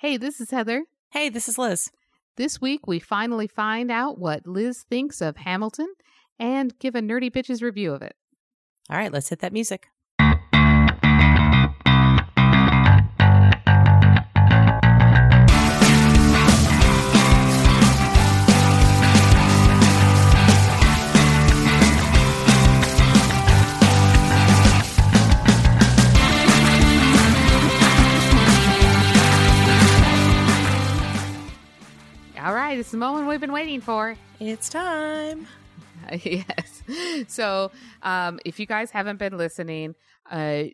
Hey, this is Heather. Hey, this is Liz. This week, we finally find out what Liz thinks of Hamilton and give a nerdy bitches review of it. All right, let's hit that music. Been waiting for. It's time. yes. So, um, if you guys haven't been listening, uh,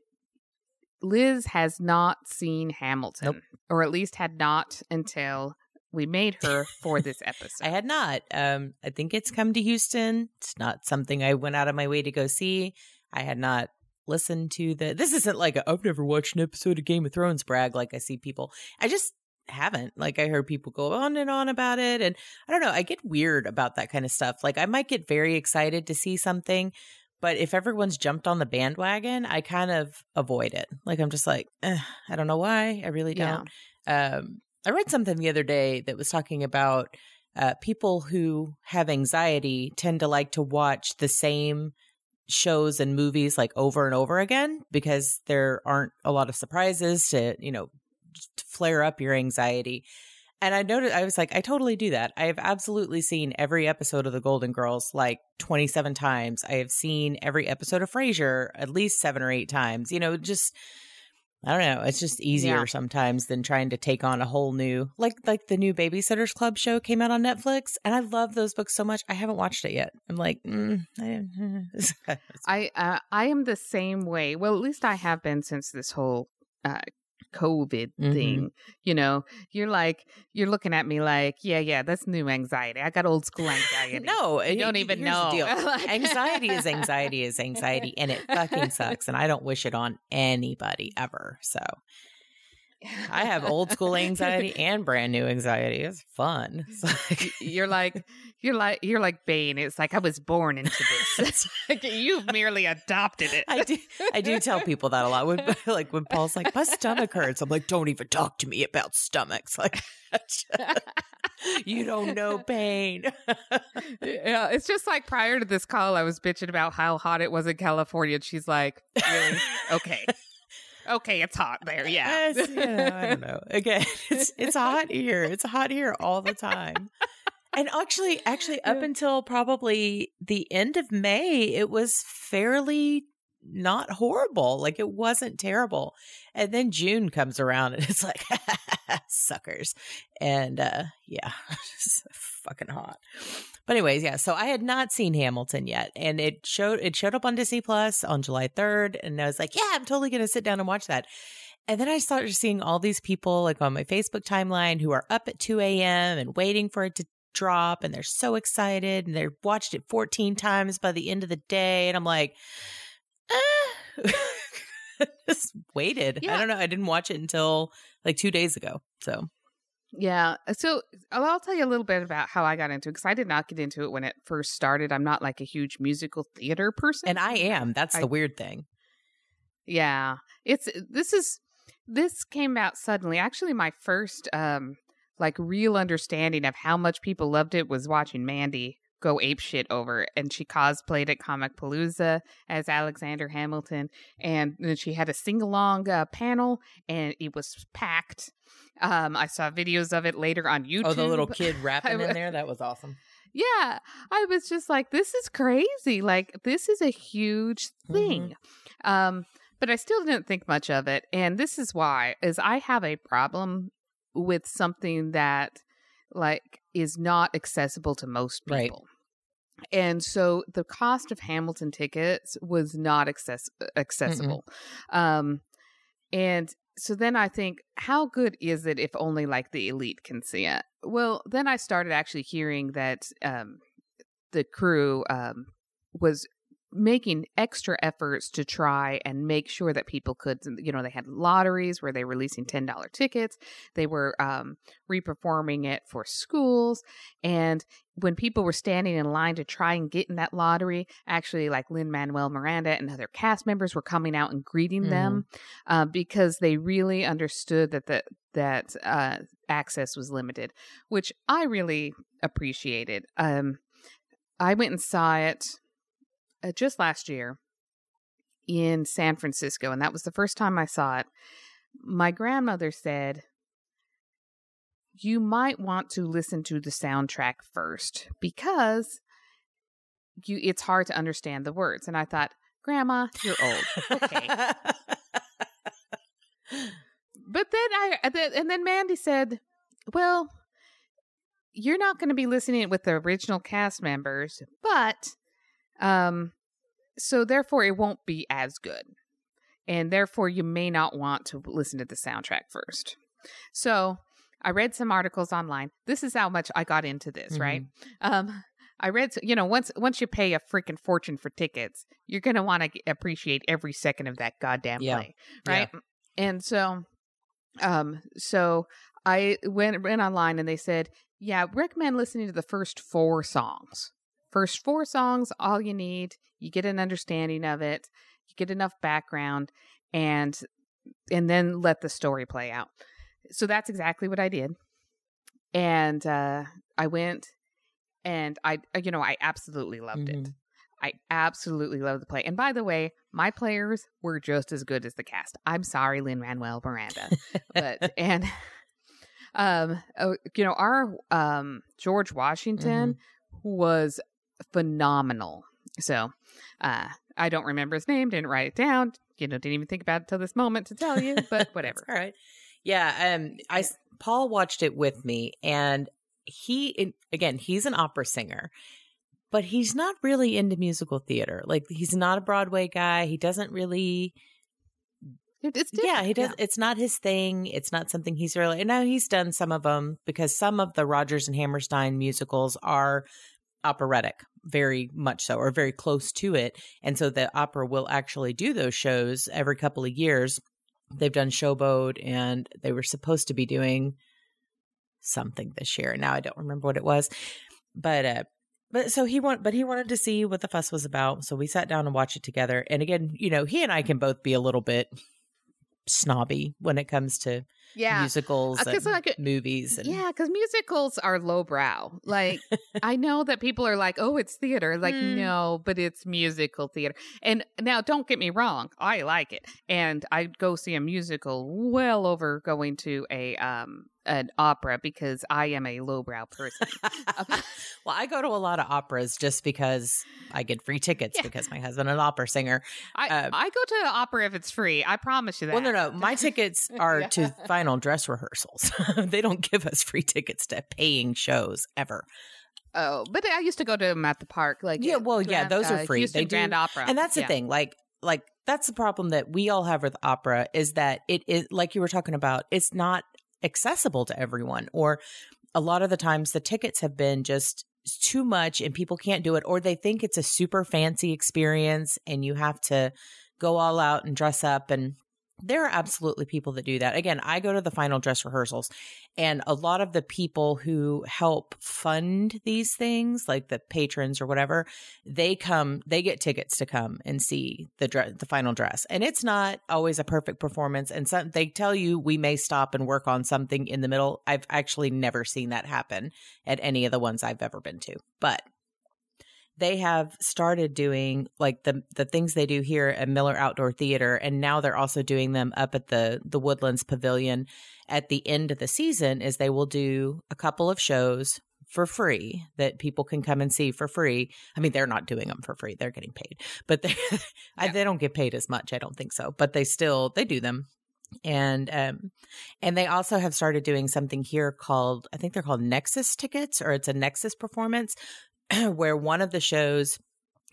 Liz has not seen Hamilton, Nope. or at least had not until we made her for this episode. I had not. Um, I think it's come to Houston. It's not something I went out of my way to go see. I had not listened to the. This isn't like a, I've never watched an episode of Game of Thrones brag like I see people. I just haven't. Like I heard people go on and on about it, and I don't know. I get weird about that kind of stuff. Like I might get very excited to see something. But if everyone's jumped on the bandwagon, I kind of avoid it. Like I'm just like, eh, I don't know why. I really don't. um, I read something the other day that was talking about uh, people who have anxiety tend to like to watch the same shows and movies like over and over again because there aren't a lot of surprises to you know flare up your anxiety. And I noticed, I was like, I totally do that. I have absolutely seen every episode of The Golden Girls like 27 times. I have seen every episode of Frasier at least seven or eight times. You know, just, I don't know. It's just easier Yeah. sometimes than trying to take on a whole new, like, like the new Babysitters Club show came out on Netflix. And I love those books so much. I haven't watched it yet. I'm like, mm, I, I uh, I am the same way. Well, at least I have been since this whole uh, COVID Mhm. thing. You know, you're like you're looking at me like, yeah, yeah, that's new anxiety. I got old school anxiety. no, you don't even know. Like- anxiety is anxiety is anxiety and it fucking sucks and i don't wish it on anybody ever so i have old school anxiety and brand new anxiety it's fun It's like- you're like you're like you're like Bane. It's like I was born into this. Like you've merely adopted it. I do, I do tell people that a lot. When, like when Paul's like, "My stomach hurts," I'm like, "Don't even talk to me about stomachs." Like, you don't know pain. yeah, it's just like prior to this call, I was bitching about how hot it was in California, and she's like, "Really? okay, okay, it's hot there, yeah." Yes, you know, I don't know. Again, it's it's hot here. It's hot here all the time. And actually, actually, up Yeah. until probably the end of May, it was fairly not horrible. Like it wasn't terrible. And then June comes around and it's like suckers. And uh yeah, it's fucking hot. But anyways, yeah. So I had not seen Hamilton yet, and it showed it showed up on Disney Plus on July third, and I was like, yeah, I'm totally gonna sit down and watch that. And then I started seeing all these people like on my Facebook timeline who are up at 2 a.m. and waiting for it to drop and they're so excited and they've watched it 14 times by the end of the day. And I'm like, ah. just waited. Yeah. I don't know. I didn't watch it until like two days ago. So Yeah. Uh, so uh, I'll I'll tell you a little bit about how I got into it because I did not get into it when it first started. I'm not like a huge musical theater person. and I am. That's I- the weird thing. Yeah. It's uh, this is this came out suddenly. Actually, my first um like real understanding of how much people loved it was watching Mandy go ape shit over and she cosplayed at Comicpalooza as Alexander Hamilton and then she had a sing along uh, panel and it was packed. Um I saw videos of it later on YouTube. Oh, the little kid rapping in there. That was awesome. Yeah, I was just like, this is crazy. Like, this is a huge thing. Um, but I still didn't think much of it. And this is why, is I have a problem with something that like is not accessible to most Right. And so the cost of Hamilton tickets was not access- accessible. Um, and so then I think, how good is it if only like the elite can see it? Well, then I started actually hearing that um, the crew um, was making extra efforts to try and make sure that people could you know they had lotteries where they were releasing $10 tickets. They were um reperforming it for schools. And when people were standing in line to try and get in that lottery actually like Lin Manuel Miranda and other cast members were coming out and greeting them uh, because they really understood that the that uh, access was limited, which I really appreciated. Um, I went and saw it uh, just last year in San Francisco, and that was the first time I saw it. My grandmother said, You might want to listen to the soundtrack first because you it's hard to understand the words. And I thought, Grandma, you're old. Okay. but then I and then Mandy said, "Well, you're not going to be listening with the original cast members, but um so therefore it won't be as good. And therefore you may not want to listen to the soundtrack first. So, I read some articles online. This is how much I got into this, mm-hmm. right? Um I read, you know, once once you pay a freaking fortune for tickets, you're gonna want to appreciate every second of that goddamn yeah. play, right? Yeah. And so, um, so I went went online and they said, yeah, recommend listening to the first four songs. First four songs, all you need. You get an understanding of it. You get enough background, and and then let the story play out. So that's exactly what I did. And uh, I went and I, uh, you know, I absolutely loved mm-hmm. it. I absolutely loved the play. And by the way, my players were just as good as the cast. I'm sorry, Lin Manuel Miranda, but and um, oh, you know, our um George Washington mm-hmm. was phenomenal. So, uh, I don't remember his name, didn't write it down. You know, didn't even think about it till this moment to tell you, but whatever. all right. Yeah. Um, I Paul watched it with me, and he again he's an opera singer but he's not really into musical theater like he's not a broadway guy he doesn't really yeah he does yeah. it's not his thing it's not something he's really and now he's done some of them because some of the rodgers and hammerstein musicals are operatic very much so or very close to it and so the opera will actually do those shows every couple of years they've done showboat and they were supposed to be doing something this year. Now I don't remember what it was, but uh, but so he want, but he wanted to see what the fuss was about. So we sat down and watched it together. And again, you know, he and I can both be a little bit snobby when it comes to yeah. musicals uh, and like, movies. And... Yeah, because musicals are lowbrow. Like I know that people are like, "Oh, it's theater." Like, mm. no, but it's musical theater. And now, don't get me wrong, I like it, and I'd go see a musical well over going to a um an opera because I am a lowbrow person. well, I go to a lot of operas just because I get free tickets yeah. because my husband an opera singer. I, uh, I go to the opera if it's free. I promise you that. Well, no, no. My tickets are yeah. to final dress rehearsals. they don't give us free tickets to paying shows ever. Oh, but I used to go to them at the park. Like yeah, well, Grand, yeah, those are uh, free. Houston they do, Grand Opera, and that's the yeah. thing. Like, like that's the problem that we all have with opera is that it is like you were talking about. It's not accessible to everyone or a lot of the times the tickets have been just too much and people can't do it or they think it's a super fancy experience and you have to go all out and dress up and there are absolutely people that do that. Again, I go to the final dress rehearsals, and a lot of the people who help fund these things, like the patrons or whatever, they come, they get tickets to come and see the dress, the final dress. And it's not always a perfect performance. And some, they tell you we may stop and work on something in the middle. I've actually never seen that happen at any of the ones I've ever been to, but they have started doing like the the things they do here at Miller Outdoor Theater and now they're also doing them up at the the Woodlands Pavilion at the end of the season is they will do a couple of shows for free that people can come and see for free. I mean, they're not doing them for free; they're getting paid, but they yeah. they don't get paid as much. I don't think so, but they still they do them, and um, and they also have started doing something here called I think they're called Nexus tickets, or it's a Nexus performance where one of the shows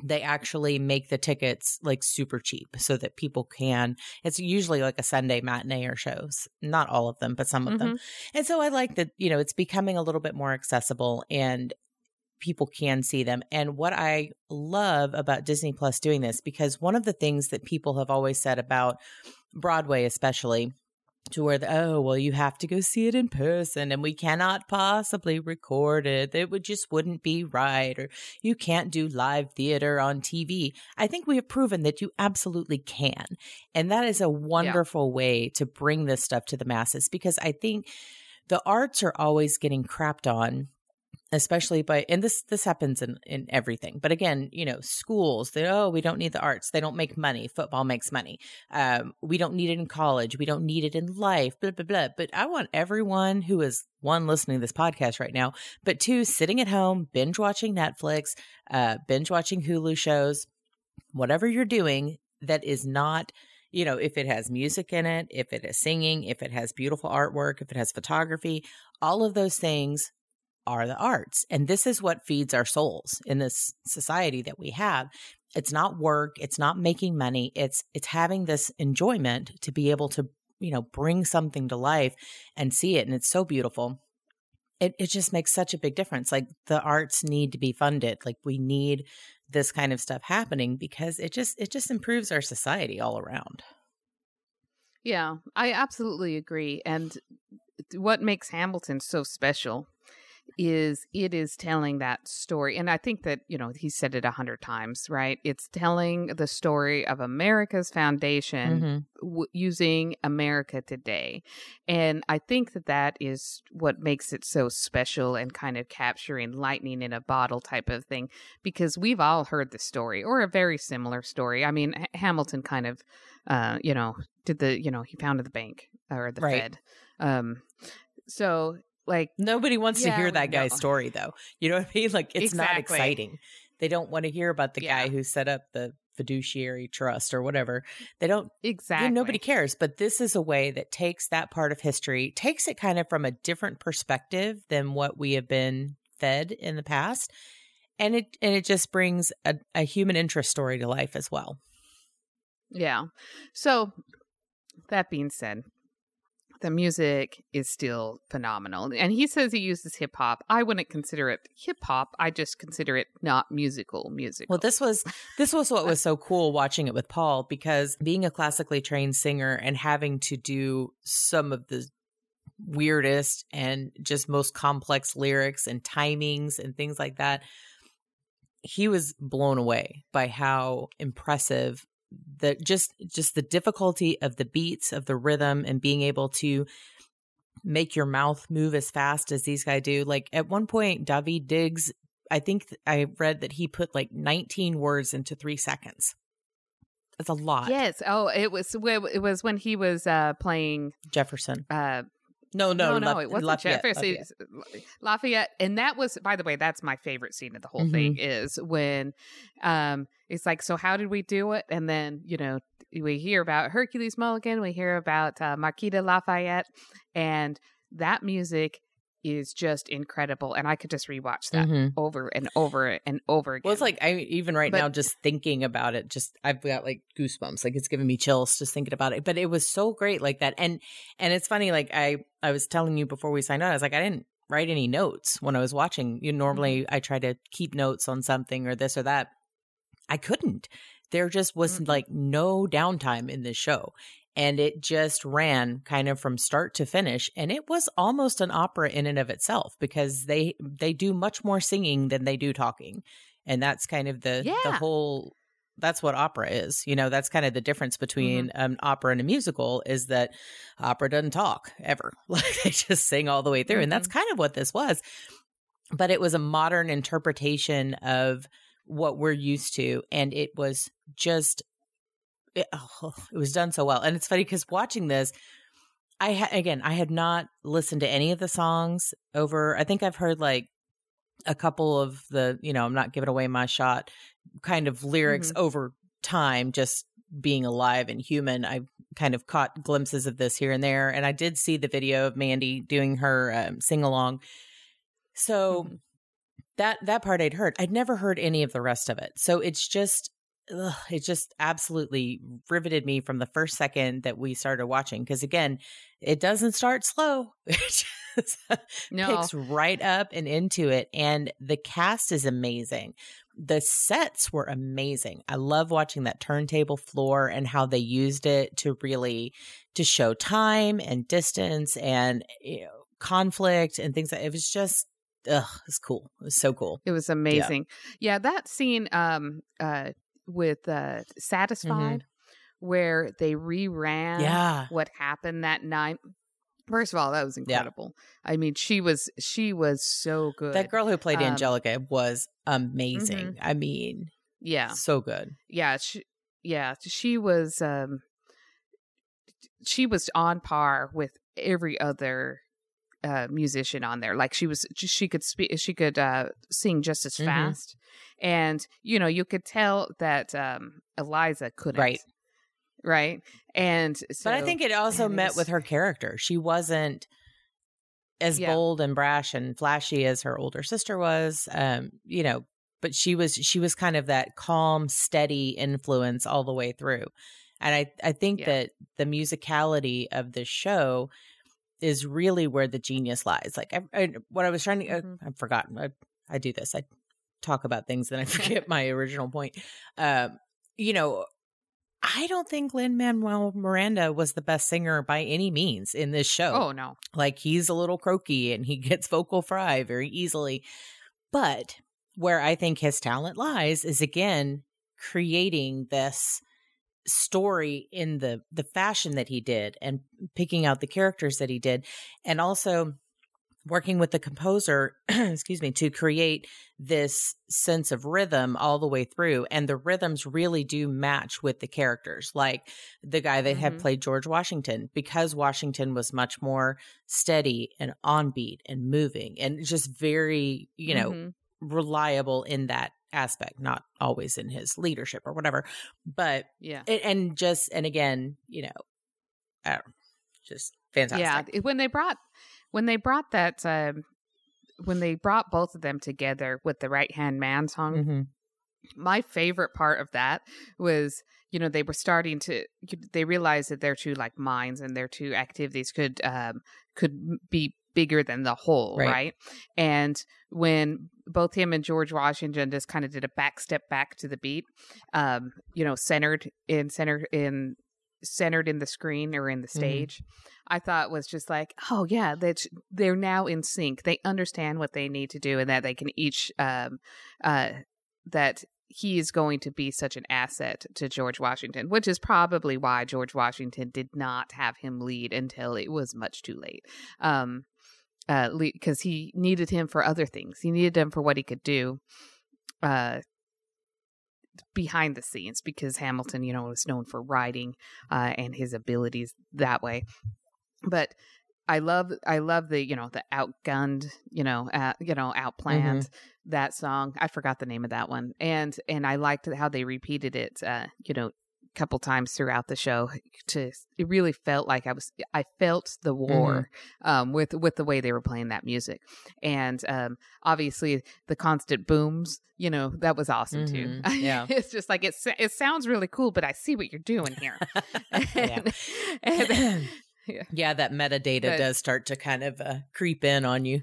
they actually make the tickets like super cheap so that people can it's usually like a sunday matinee or shows not all of them but some of mm-hmm. them and so i like that you know it's becoming a little bit more accessible and people can see them and what i love about disney plus doing this because one of the things that people have always said about broadway especially to where the, oh well you have to go see it in person and we cannot possibly record it it would just wouldn't be right or you can't do live theater on tv i think we have proven that you absolutely can and that is a wonderful yeah. way to bring this stuff to the masses because i think the arts are always getting crapped on especially by and this this happens in in everything but again you know schools they oh we don't need the arts they don't make money football makes money um, we don't need it in college we don't need it in life blah blah blah but i want everyone who is one listening to this podcast right now but two sitting at home binge watching netflix uh, binge watching hulu shows whatever you're doing that is not you know, if it has music in it, if it is singing, if it has beautiful artwork, if it has photography, all of those things are the arts. And this is what feeds our souls in this society that we have. It's not work, it's not making money, it's it's having this enjoyment to be able to, you know, bring something to life and see it and it's so beautiful. It it just makes such a big difference. Like the arts need to be funded. Like we need this kind of stuff happening because it just it just improves our society all around. Yeah, I absolutely agree. And what makes Hamilton so special is it is telling that story and i think that you know he said it a hundred times right it's telling the story of america's foundation mm-hmm. w- using america today and i think that that is what makes it so special and kind of capturing lightning in a bottle type of thing because we've all heard the story or a very similar story i mean H- hamilton kind of uh you know did the you know he founded the bank or the right. fed um so like nobody wants yeah, to hear that guy's no. story though. You know what I mean? Like it's exactly. not exciting. They don't want to hear about the yeah. guy who set up the fiduciary trust or whatever. They don't exactly. You know, nobody cares. But this is a way that takes that part of history, takes it kind of from a different perspective than what we have been fed in the past, and it and it just brings a, a human interest story to life as well. Yeah. So that being said, the music is still phenomenal. And he says he uses hip hop. I wouldn't consider it hip hop. I just consider it not musical music. Well, this was this was what was so cool watching it with Paul because being a classically trained singer and having to do some of the weirdest and just most complex lyrics and timings and things like that he was blown away by how impressive the just just the difficulty of the beats of the rhythm and being able to make your mouth move as fast as these guys do. Like at one point, Daveed Diggs, I think I read that he put like 19 words into three seconds. That's a lot. Yes. Oh, it was it was when he was uh playing Jefferson. Uh no, no, no, no. it wasn't Lafayette, Jefferson. Lafayette. Lafayette. and that was, by the way, that's my favorite scene of the whole mm-hmm. thing is when, um, it's like, so how did we do it? And then you know we hear about Hercules Mulligan, we hear about uh, Marquis de Lafayette, and that music is just incredible and i could just rewatch that mm-hmm. over and over and over again well it's like i even right but, now just thinking about it just i've got like goosebumps like it's giving me chills just thinking about it but it was so great like that and and it's funny like i i was telling you before we signed on i was like i didn't write any notes when i was watching you normally mm-hmm. i try to keep notes on something or this or that i couldn't there just was mm-hmm. like no downtime in this show and it just ran kind of from start to finish and it was almost an opera in and of itself because they they do much more singing than they do talking and that's kind of the yeah. the whole that's what opera is you know that's kind of the difference between mm-hmm. an opera and a musical is that opera doesn't talk ever like they just sing all the way through mm-hmm. and that's mm-hmm. kind of what this was but it was a modern interpretation of what we're used to and it was just it, oh, it was done so well. And it's funny because watching this, I ha- again, I had not listened to any of the songs over. I think I've heard like a couple of the, you know, I'm not giving away my shot kind of lyrics mm-hmm. over time, just being alive and human. I kind of caught glimpses of this here and there. And I did see the video of Mandy doing her um, sing along. So mm-hmm. that, that part I'd heard. I'd never heard any of the rest of it. So it's just, ugh, it just absolutely riveted me from the first second that we started watching. Because again, it doesn't start slow. It just no. picks right up and into it. And the cast is amazing. the sets were amazing. I love watching that turntable floor and how they used it to really to show time and distance and you know, conflict and things. It was just ugh, it's cool. It was so cool. It was amazing. Yeah, yeah that scene um uh with uh Mm-hmm. Satisfied where they reran Yeah. what happened that night. First of all, that was incredible. I mean, she was she was so good. That girl who played Um, Angelica was amazing. I mean, yeah. so good. yeah she, yeah she was um she was on par with every other uh musician on there like she was she could speak she could uh sing just as Mhm. fast and you know you could tell that um eliza couldn't Right. right and so but I think it also man, it met was- with her character. She wasn't as Yeah. bold and brash and flashy as her older sister was. Um, you know, but she was she was kind of that calm, steady influence all the way through. And I I think Yeah. that the musicality of this show is really where the genius lies. Like I, I, what I was trying to, uh, I've forgotten. I, I do this. I talk about things, then I forget my original point. Um, you know, I don't think Lin Manuel Miranda was the best singer by any means in this show. oh no Like he's a little croaky and he gets vocal fry very easily. But where I think his talent lies is again creating this story in the the fashion that he did and picking out the characters that he did and also working with the composer excuse me to create this sense of rhythm all the way through and the rhythms really do match with the characters like the guy that had Mhm. played George Washington because Washington was much more steady and on beat and moving and just very you know Mhm. Reliable in that aspect not always in his leadership or whatever but yeah and, and just and again you know just fantastic Yeah, when they brought when they brought that um when they brought both of them together with the right hand man song, Mhm. my favorite part of that was you know they were starting to they realized that their two like minds and their two activities could um could be bigger than the whole Right. right, and when both him and george washington just kind of did a back step back to the beat um you know centered in centered in centered in the screen or in the Mhm. stage i thought was just like oh yeah that they're now in sync they understand what they need to do and that they can each um uh that he is going to be such an asset to George Washington, which is probably why George Washington did not have him lead until it was much too late. Um, uh, because he needed him for other things. He needed him for what he could do, uh, behind the scenes. Because Hamilton, you know, was known for writing, uh, and his abilities that way. But I love, I love the, you know, the outgunned, you know, uh, you know, outplanned that song. I forgot the name of that one, and and I liked how they repeated it. Uh, you know, couple times throughout the show. To it really felt like I was. I felt the war um, with with the way they were playing that music, and um, obviously the constant booms. You know, that was awesome too. Mhm. Yeah. it's just like it. It sounds really cool, but I see what you're doing here. yeah. And- and- Yeah. yeah that metadata But- does start to kind of uh, creep in on you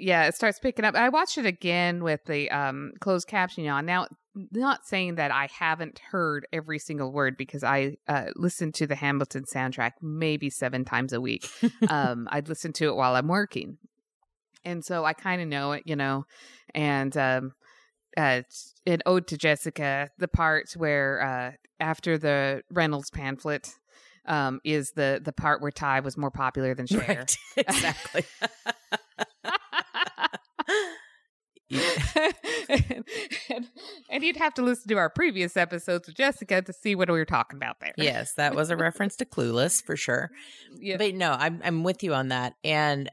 yeah, it starts picking up. I watched it again with the um closed captioning on. Now, not saying that I haven't heard every single word because I uh, listen to the Hamilton soundtrack maybe seven times a week. um, I'd listen to it while I'm working, and so I kind of know it, you know. And um, uh, in Ode to Jessica, the part where uh, after the Reynolds pamphlet. Um, is the the part where Tai was more popular than Cher? right exactly and, and, and you'd have to listen to our previous episodes with Jessica to see what we were talking about there. yes that was a reference to clueless for sure yeah. but no i'm i'm with you on that and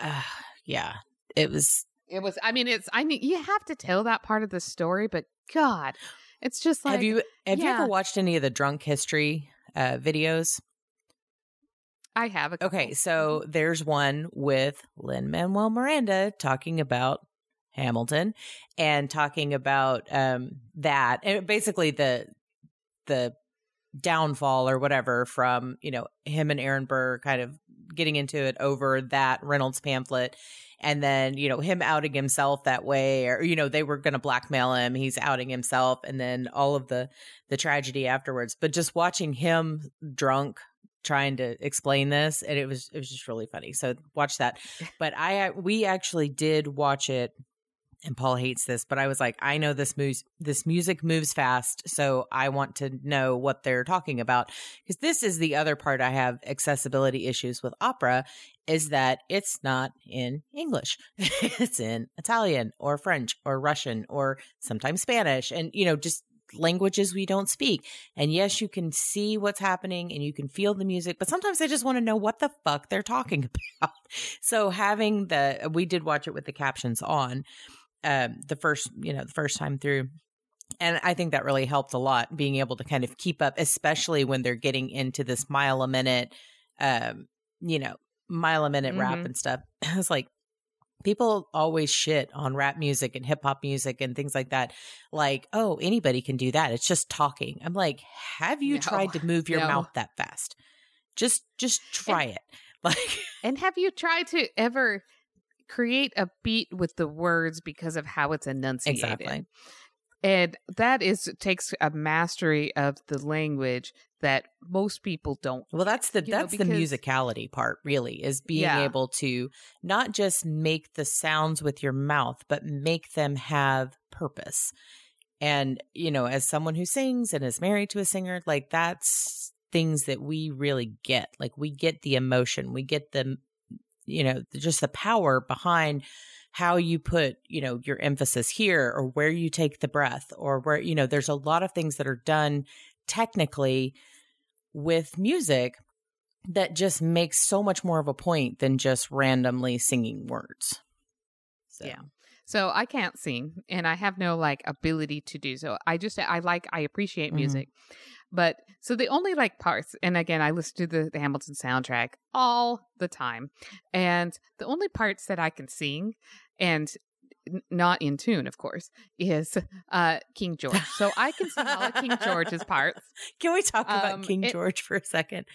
uh, yeah it was It was. I mean, it's. I mean, you have to tell that part of the story, but God, it's just like have you have you ever watched any of the drunk history uh videos I have a. Okay, so there's one with Lin Manuel Miranda talking about Hamilton and talking about um that and basically the the downfall or whatever from you know him and Aaron Burr kind of getting into it over that Reynolds pamphlet and then you know him outing himself that way or you know they were going to blackmail him he's outing himself and then all of the the tragedy afterwards. But just watching him drunk trying to explain this and it was it was just really funny. So watch that. But i we actually did watch it and Paul hates this, but I was like, I know this moves, this music moves fast, so I want to know what they're talking about because this is the other part I have accessibility issues with opera is that it's not in English. it's in Italian or French or Russian or sometimes Spanish and you know just languages we don't speak. And yes, you can see what's happening and you can feel the music, but sometimes I just want to know what the fuck they're talking about. So having the we did watch it with the captions on um, the first, you know, the first time through. And I think that really helped a lot being able to kind of keep up, especially when they're getting into this mile a minute, um, you know, mile a minute mm-hmm. rap and stuff. It's like people always shit on rap music and hip hop music and things like that. Like, oh, anybody can do that. It's just talking. I'm like, have you no, tried to move your no. mouth that fast? Just, just try and, it. Like, and have you tried to ever create a beat with the words because of how it's enunciated. Exactly. And that is takes a mastery of the language that most people don't. Well, that's the that's know, because, the musicality part really is being yeah. able to not just make the sounds with your mouth, but make them have purpose. And, you know, as someone who sings and is married to a singer, like that's things that we really get. Like we get the emotion, we get the you know, just the power behind how you put, you know, your emphasis here or where you take the breath or where, you know, there's a lot of things that are done technically with music that just makes so much more of a point than just randomly singing words. So. Yeah. So I can't sing and I have no like ability to do so. I just I like I appreciate mm-hmm. music. But so the only like parts, and again, I listen to the, the Hamilton soundtrack all the time, and the only parts that I can sing and not in tune, of course, is uh, King George. So I can sing all of King George's parts. Can we talk about um, King it, George for a second?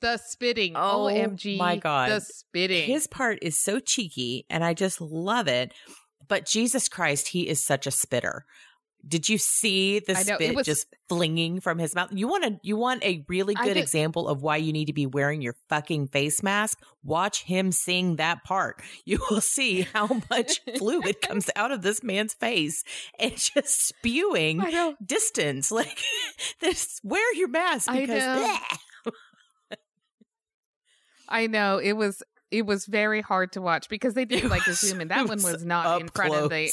The spitting. Oh, OMG. My God. The spitting. His part is so cheeky, and I just love it. But Jesus Christ, he is such a spitter. Did you see the know, spit was, just flinging from his mouth? You want to you want a really good example of why you need to be wearing your fucking face mask? Watch him sing that part. You will see how much fluid comes out of this man's face and just spewing distance. Like this wear your mask because I know. It was it was very hard to watch because they did like zoom in. That one was not in front close. of the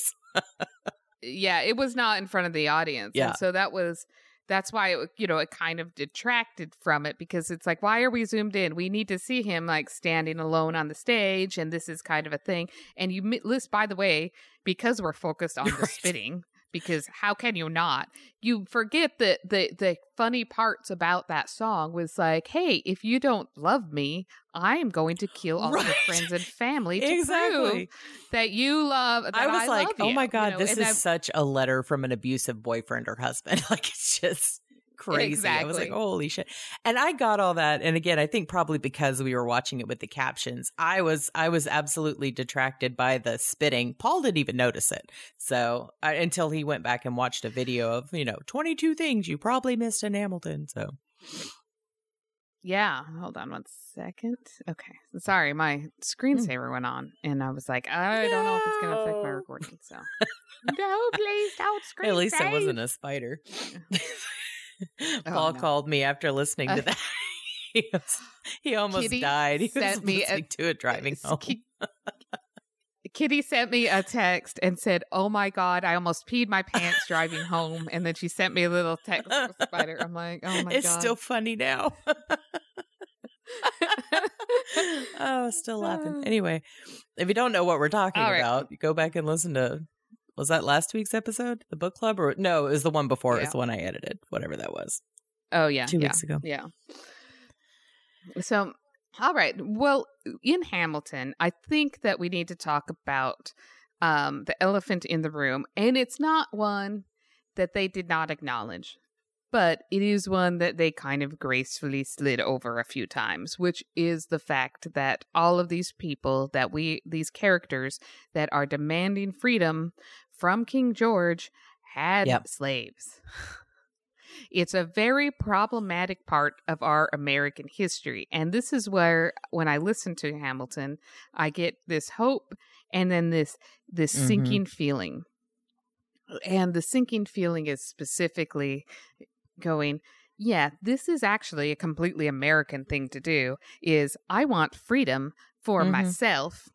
yeah, it was not in front of the audience. Yeah. And so that was that's why it you know it kind of detracted from it because it's like why are we zoomed in we need to see him like standing alone on the stage and this is kind of a thing and you list by the way because we're focused on right. the spitting because how can you not? You forget that the the funny parts about that song was like, hey, if you don't love me, I'm going to kill all right. your friends and family to exactly. prove that you love. That I was I like, oh my god, you know? this and is I've, such a letter from an abusive boyfriend or husband. like it's just crazy. Exactly. I was like, holy shit. And I got all that. And again, I think probably because we were watching it with the captions, I was, I was absolutely detracted by the spitting. Paul didn't even notice it. So uh, until he went back and watched a video of, you know, 22 things you probably missed in Hamilton. So. Yeah, hold on one second. Okay, sorry, my hmm. screensaver went on, and I was like, I no. don't know if it's going to affect my recording. So, no, please don't screen. At least save. it wasn't a spider. Oh, Paul no. called me after listening to uh, that. he, was, he almost Kitty died. He sent was me listening a, to it driving home. Kitty sent me a text and said, "Oh my god, I almost peed my pants driving home." And then she sent me a little text spider. I'm like, "Oh my it's god." It's still funny now. oh, still laughing. Uh. Anyway, if you don't know what we're talking right. about, go back and listen to was that last week's episode, the book club, or no? It was the one before. Yeah. It was the one I edited, whatever that was. Oh yeah, two yeah, weeks ago. Yeah. So, all right. Well, in Hamilton, I think that we need to talk about um, the elephant in the room, and it's not one that they did not acknowledge. but it is one that they kind of gracefully slid over a few times, which is the fact that all of these people that we, these characters that are demanding freedom from King George had Yep. slaves. It's a very problematic part of our American history. And this is where when I listen to Hamilton, I get this hope and then this this Mhm. sinking feeling. And the sinking feeling is specifically going, yeah, this is actually a completely American thing to do is I want freedom for Mhm. myself.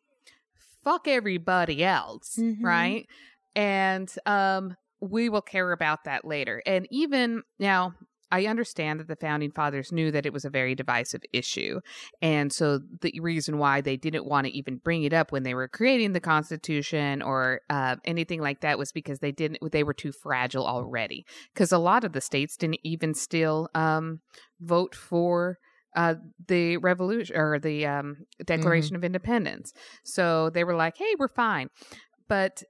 Fuck everybody else, Mhm. right? And um we will care about that later. And even now I understand that the founding fathers knew that it was a very divisive issue. And so the reason why they didn't want to even bring it up when they were creating the Constitution or uh, anything like that was because they didn't, they were too fragile already. Because a lot of the states didn't even still um, vote for uh, the revolution or the um, Declaration of Independence. So they were like, hey, we're fine. But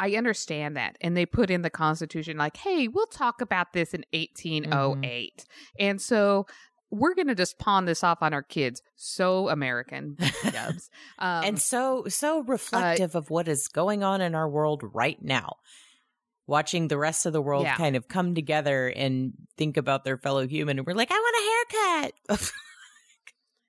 I understand that. And they put in the Constitution, like, hey, we'll talk about this in 1808. And so we're going to just pawn this off on our kids. So American, dubs. Um, and so so reflective of what is going on in our world right now watching the rest of the world Yeah. kind of come together and think about their fellow human and we're like i want a haircut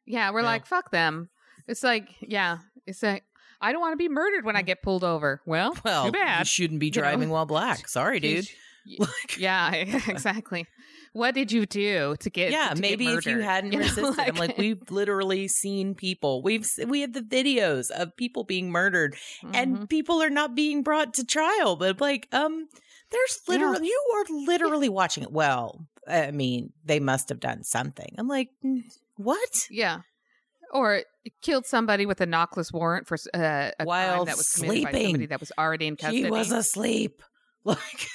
yeah, we're Yeah. like, fuck them. It's like, yeah, it's like, I don't want to be murdered when I get pulled over. Well, well too bad. you shouldn't be you know? driving while black sorry dude Y- yeah, exactly. What did you do to get? yeah to get maybe if you hadn't You know, resisted i'm like we've literally seen people we've we have the videos of people being murdered Mhm. and people are not being brought to trial but like um there's Yeah. literally you are literally watching it well i mean they must have done something i'm like "Mm, what Yeah. Or killed somebody with a knockless warrant for uh, a While crime that was committed by somebody sleeping. that was already in custody. he was asleep like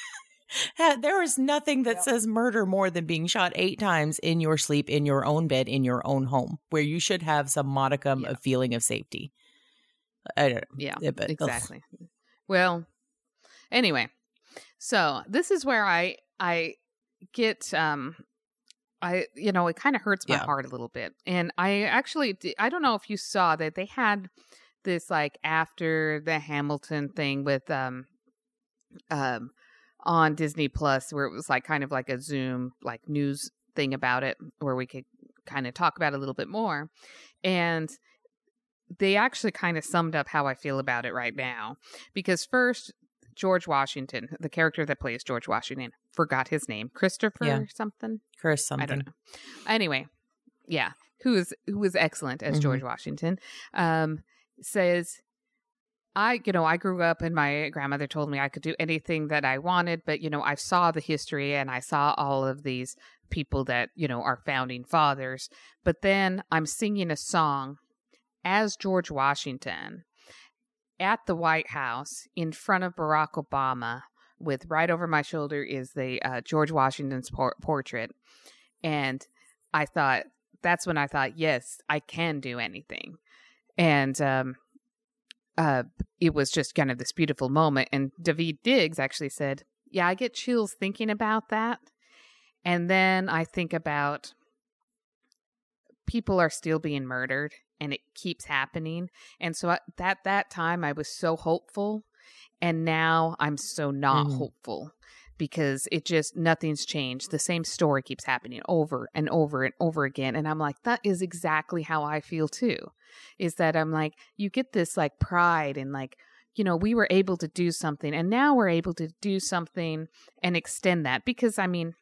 there is nothing that Yep. says murder more than being shot eight times in your sleep in your own bed in your own home where you should have some modicum Yeah. of feeling of safety i don't know yeah, Yeah, but- ugh. exactly. Well, anyway, so this is where I I get um I you know it kind of hurts my Yeah. heart a little bit, and I actually I don't know if you saw that they had this like after the Hamilton thing with um um on Disney Plus where it was like kind of like a Zoom like news thing about it where we could kind of talk about it a little bit more and they actually kind of summed up how I feel about it right now because first George Washington the character that plays George Washington forgot his name Christopher Yeah. something chris something I don't know. Anyway, yeah, who is who is excellent as Mhm. George Washington, um, says, I, you know, I grew up and my grandmother told me I could do anything that I wanted, but you know, I saw the history and I saw all of these people that you know are founding fathers, but then I'm singing a song as George Washington at the White House in front of Barack Obama with right over my shoulder is the uh, George Washington's por- portrait. And I thought, that's when I thought, yes, I can do anything. And um, uh, it was just kind of this beautiful moment. And Daveed Diggs actually said, yeah, I get chills thinking about that. And then I think about people are still being murdered and it keeps happening. And so at that, that time, I was so hopeful. And now I'm so not Mhm. hopeful because it just nothing's changed. The same story keeps happening over and over and over again. And I'm like, that is exactly how I feel too. Is that I'm like, you get this like pride and like, you know, we were able to do something and now we're able to do something and extend that because I mean,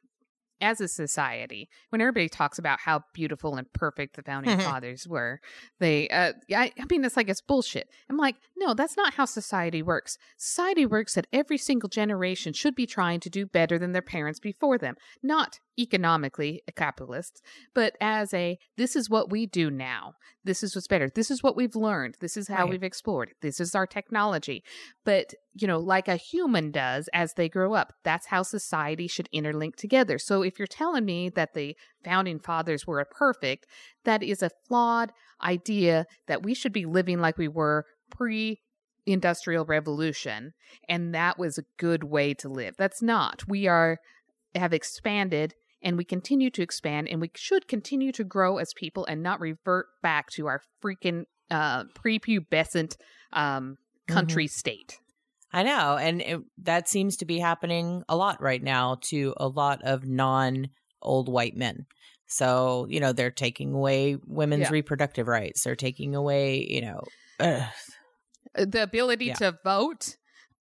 as a society, when everybody talks about how beautiful and perfect the founding fathers were, they, uh, I, I mean, it's like it's bullshit. I'm like, no, that's not how society works. Society works that every single generation should be trying to do better than their parents before them, not economically a capitalist, but as a this is what we do now. This is what's better. This is what we've learned. This is how Right. we've explored. This is our technology. But, you know, like a human does as they grow up, that's how society should interlink together. So if you're telling me that the founding fathers were perfect, that is a flawed idea that we should be living like we were pre industrial revolution and that was a good way to live. That's not. We are have expanded and we continue to expand and we should continue to grow as people and not revert back to our freaking uh prepubescent um country mm-hmm. state. I know. And it, that seems to be happening a lot right now to a lot of non old white men. So, you know, they're taking away women's yeah. reproductive rights. They're taking away, you know, uh, the ability yeah. to vote.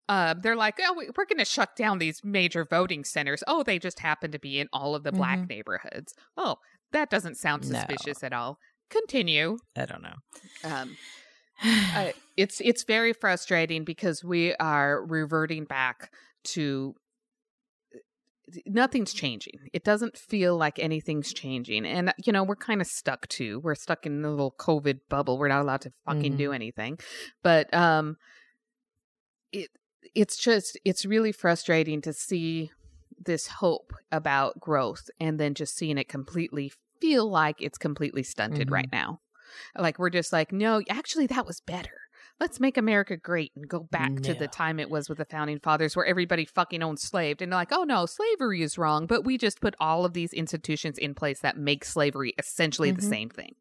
Uh, they're like, oh, we're going to shut down these major voting centers. Oh, they just happen to be in all of the black mm-hmm. neighborhoods. Oh, that doesn't sound suspicious no. at all. Continue. I don't know. Um, uh, it's it's very frustrating because we are reverting back to nothing's changing. It doesn't feel like anything's changing. And, you know, we're kind of stuck too. We're stuck in a little COVID bubble. We're not allowed to fucking mm-hmm. do anything. But um it it's just it's really frustrating to see this hope about growth and then just seeing it completely feel like it's completely stunted mm-hmm. right now. Like we're just like, no, actually that was better let's make America great and go back no. to the time it was with the founding fathers where everybody fucking owned slaves. And like, oh no, slavery is wrong. But we just put all of these institutions in place that make slavery essentially mm-hmm. the same thing.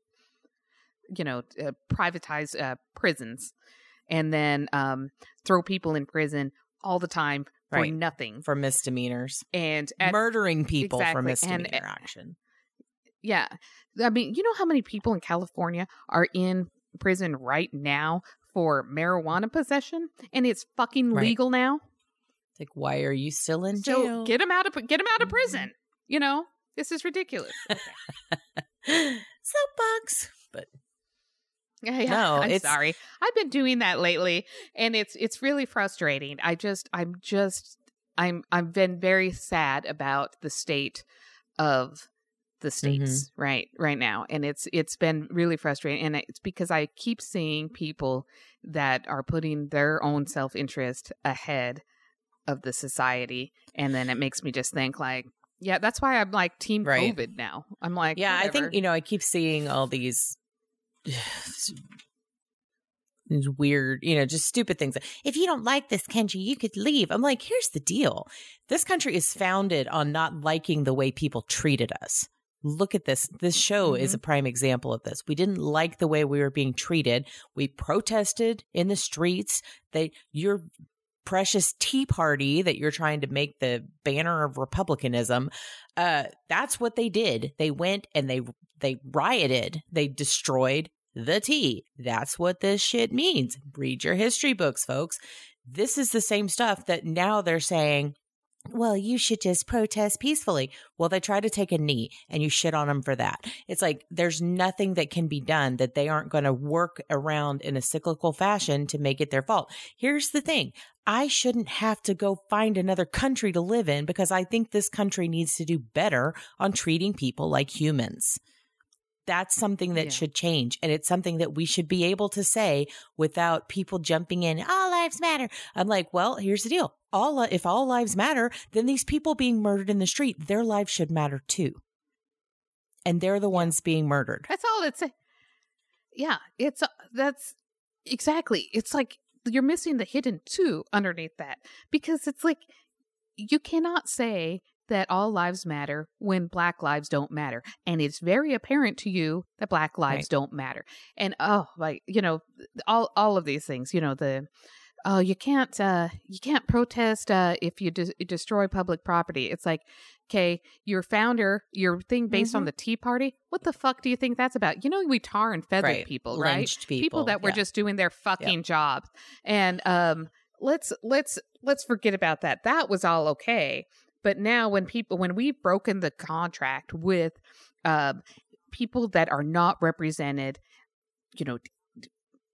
You know, uh, privatize uh, prisons and then um, throw people in prison all the time for right. nothing. For misdemeanors. And at, murdering people exactly. for misdemeanor and, action. Yeah. I mean, you know how many people in California are in prison right now for marijuana possession, and it's fucking right. legal now. Like, why are you still in jail? So get him out of get him out of mm-hmm. prison. You know, this is ridiculous. Soapbox, but yeah, yeah, no, I'm sorry. I've been doing that lately, and it's it's really frustrating. I just, I'm just, I'm, I've been very sad about the state of the mm-hmm. states mm-hmm. right right now and it's it's been really frustrating and it's because i keep seeing people that are putting their own self-interest ahead of the society and then it makes me just think like yeah that's why i'm like team right. covid now i'm like yeah whatever. i think you know i keep seeing all these these weird, you know, just stupid things. If you don't like this country, you could leave. I'm like, here's the deal. This country is founded on not liking the way people treated us look at this. This show mm-hmm. is a prime example of this. We didn't like the way we were being treated. We protested in the streets. They, your precious Tea Party that you're trying to make the banner of republicanism. Uh, that's what they did. They went and they they rioted. They destroyed the tea. That's what this shit means. Read your history books, folks. This is the same stuff that now they're saying well, you should just protest peacefully. Well, they try to take a knee and you shit on them for that. It's like there's nothing that can be done that they aren't going to work around in a cyclical fashion to make it their fault. Here's the thing. I shouldn't have to go find another country to live in because I think this country needs to do better on treating people like humans. That's something that yeah. should change. And it's something that we should be able to say without people jumping in, all lives matter. I'm like, well, here's the deal all if all lives matter, then these people being murdered in the street, their lives should matter too. And they're the ones being murdered. That's all it's Yeah, it's uh, that's exactly. It's like you're missing the hidden too underneath that because it's like you cannot say that all lives matter when black lives don't matter and it's very apparent to you that black lives right. don't matter and oh like you know all all of these things you know the oh you can't uh you can't protest uh if you de- destroy public property it's like okay your founder your thing based mm-hmm. on the tea party what the fuck do you think that's about you know we tar and feather right. people right Lynched people. people that were yeah. just doing their fucking yep. job and um let's let's let's forget about that that was all okay but now when people when we've broken the contract with uh, people that are not represented you know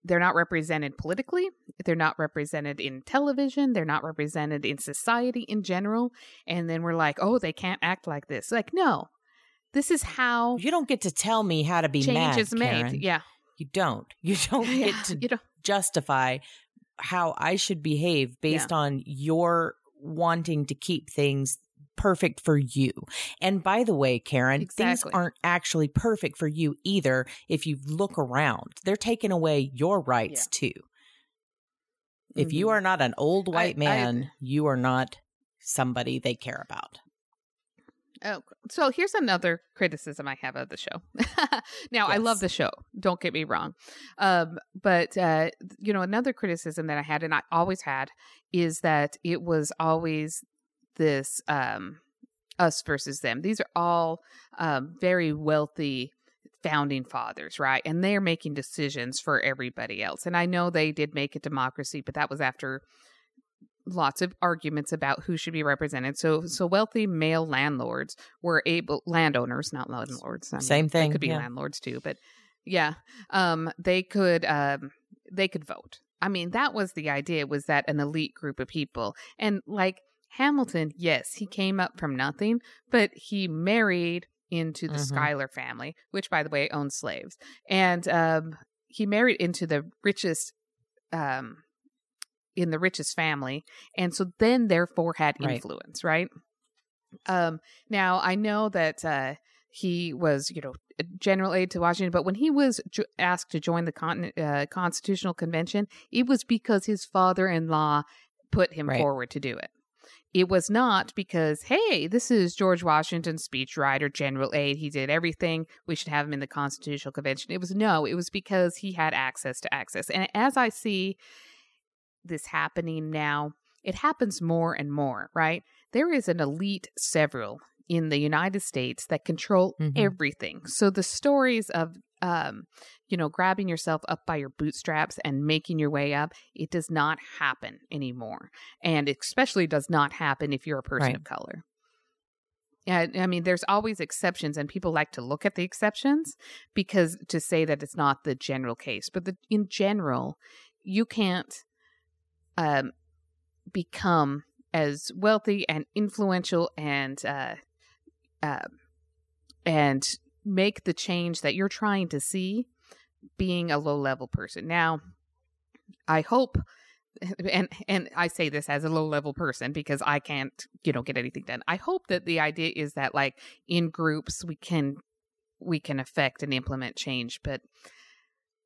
they're not represented politically they're not represented in television they're not represented in society in general and then we're like oh they can't act like this like no this is how you don't get to tell me how to be change mad, is made Karen. yeah you don't you don't get to don't. justify how i should behave based yeah. on your wanting to keep things perfect for you. And by the way, Karen, exactly. things aren't actually perfect for you either if you look around. They're taking away your rights yeah. too. If mm-hmm. you are not an old white I, man, I, you are not somebody they care about. Oh, so here's another criticism I have of the show. now, yes. I love the show. Don't get me wrong, um, but uh, you know, another criticism that I had, and I always had, is that it was always this um, us versus them. These are all um, very wealthy founding fathers, right? And they're making decisions for everybody else. And I know they did make a democracy, but that was after lots of arguments about who should be represented. So, so wealthy male landlords were able landowners, not landlords. I mean, Same thing. They could be yeah. landlords too, but yeah, um, they could um, they could vote. I mean, that was the idea. Was that an elite group of people? And like Hamilton, yes, he came up from nothing, but he married into the mm-hmm. Schuyler family, which, by the way, owns slaves, and um, he married into the richest um, in the richest family and so then therefore had influence right, right? um now i know that uh he was you know general aid to washington but when he was jo- asked to join the Con- uh, constitutional convention it was because his father-in-law put him right. forward to do it it was not because, hey, this is George Washington's speechwriter, general aid. He did everything. We should have him in the Constitutional Convention. It was no, it was because he had access to access. And as I see this happening now. It happens more and more, right? There is an elite several in the United States that control mm-hmm. everything. So the stories of um, you know, grabbing yourself up by your bootstraps and making your way up, it does not happen anymore. And especially does not happen if you're a person right. of color. Yeah, I mean, there's always exceptions, and people like to look at the exceptions because to say that it's not the general case. But the, in general, you can't um, become as wealthy and influential and uh, uh, and make the change that you're trying to see being a low level person. Now, I hope and and I say this as a low level person because I can't, you know, get anything done. I hope that the idea is that like in groups we can we can affect and implement change, but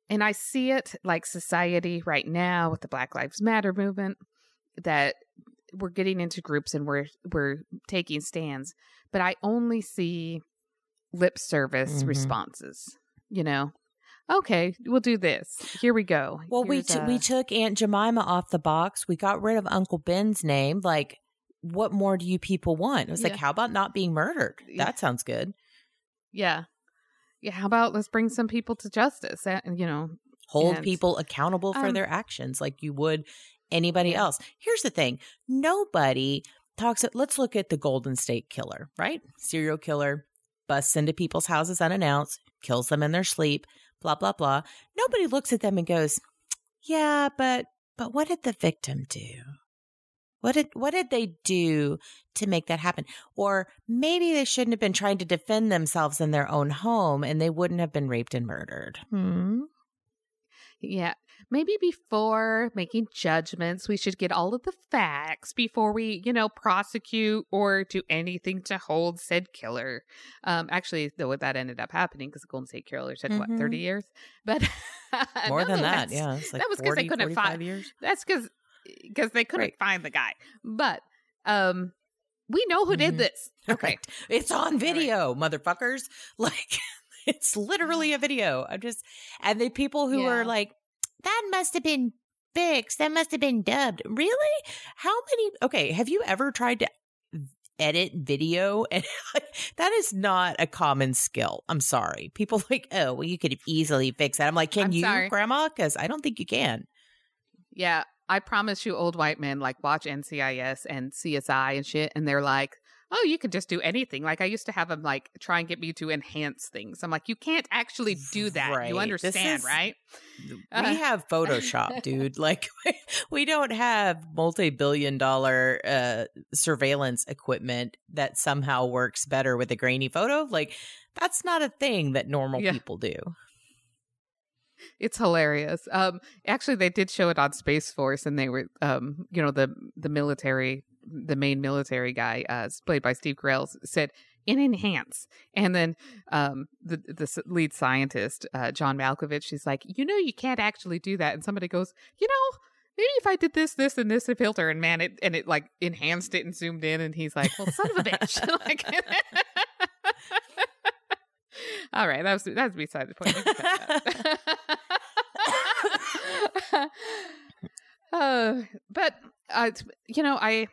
and I see it like society right now with the Black Lives Matter movement that we're getting into groups and we're we're taking stands, but I only see lip service mm-hmm. responses. You know, okay, we'll do this. Here we go. Well, Here's we t- a- we took Aunt Jemima off the box. We got rid of Uncle Ben's name. Like, what more do you people want? It was yeah. like, how about not being murdered? That sounds good. Yeah yeah, how about let's bring some people to justice and you know hold and, people accountable for um, their actions like you would anybody else. Here's the thing. Nobody talks let's look at the Golden State killer, right? Serial killer busts into people's houses unannounced, kills them in their sleep, blah blah blah. Nobody looks at them and goes, "Yeah, but but what did the victim do?" What did what did they do to make that happen? Or maybe they shouldn't have been trying to defend themselves in their own home and they wouldn't have been raped and murdered. Hmm. Yeah. Maybe before making judgments, we should get all of the facts before we, you know, prosecute or do anything to hold said killer. Um, actually, though, that ended up happening because the Golden State Killer took mm-hmm. what thirty years, but more than that, yeah, like that was because they couldn't find. Years. That's because because they couldn't right. find the guy. But um we know who did mm-hmm. this. Okay. Right. It's on video, right. motherfuckers. Like it's literally a video. I'm just and the people who yeah. are like, that must have been fixed. That must have been dubbed. Really? How many okay, have you ever tried to edit video and that is not a common skill i'm sorry people like oh well you could easily fix that i'm like can I'm you sorry. grandma because i don't think you can yeah I promise you, old white men like watch NCIS and CSI and shit, and they're like, "Oh, you can just do anything." Like I used to have them like try and get me to enhance things. I'm like, you can't actually do that. Right. You understand, is, right? We uh, have Photoshop, dude. Like we don't have multi-billion-dollar uh, surveillance equipment that somehow works better with a grainy photo. Like that's not a thing that normal yeah. people do. It's hilarious. Um, actually, they did show it on Space Force, and they were, um, you know, the the military, the main military guy, uh, played by Steve Carell, said in enhance, and then um, the the lead scientist, uh, John Malkovich, she's like, you know, you can't actually do that, and somebody goes, you know. maybe if I did this, this, and this a filter, and man, it and it like enhanced it and zoomed in, and he's like, well, son of a bitch. like, all right, that was that's beside the point. uh, but uh, you know, I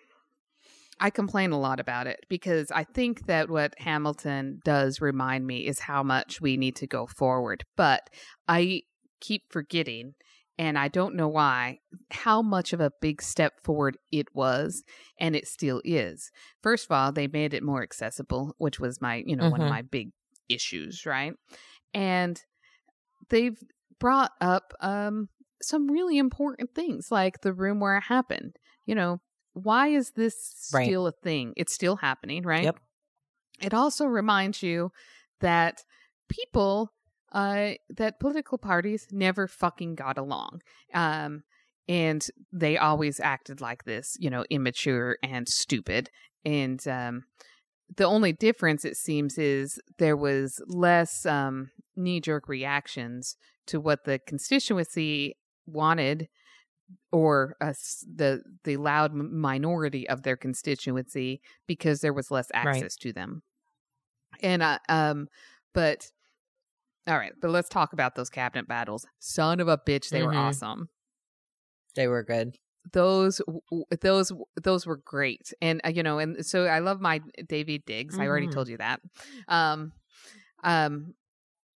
I complain a lot about it because I think that what Hamilton does remind me is how much we need to go forward. But I keep forgetting, and I don't know why, how much of a big step forward it was, and it still is. First of all, they made it more accessible, which was my, you know, mm-hmm. one of mm-hmm. my big issues, right? And they've brought up um some really important things like the room where it happened. You know, why is this still right. a thing? It's still happening, right? Yep. It also reminds you that people uh that political parties never fucking got along. Um and they always acted like this, you know, immature and stupid. And um the only difference it seems is there was less um knee jerk reactions to what the constituency wanted or uh, the the loud minority of their constituency because there was less access right. to them. And uh, um but all right, but let's talk about those cabinet battles. Son of a bitch, they mm-hmm. were awesome. They were good. Those those those were great. And uh, you know, and so I love my Daveed Diggs. Mm-hmm. I already mm-hmm. told you that. Um um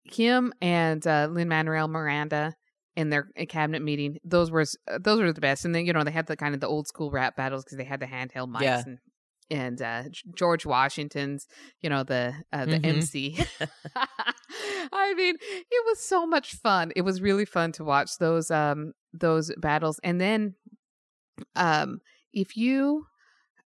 him and uh, Lin-Manuel Miranda in their cabinet meeting. Those were uh, those were the best. And then you know they had the kind of the old school rap battles because they had the handheld mics yeah. and and uh, George Washington's, you know the uh, the mm-hmm. MC. I mean, it was so much fun. It was really fun to watch those um those battles. And then, um, if you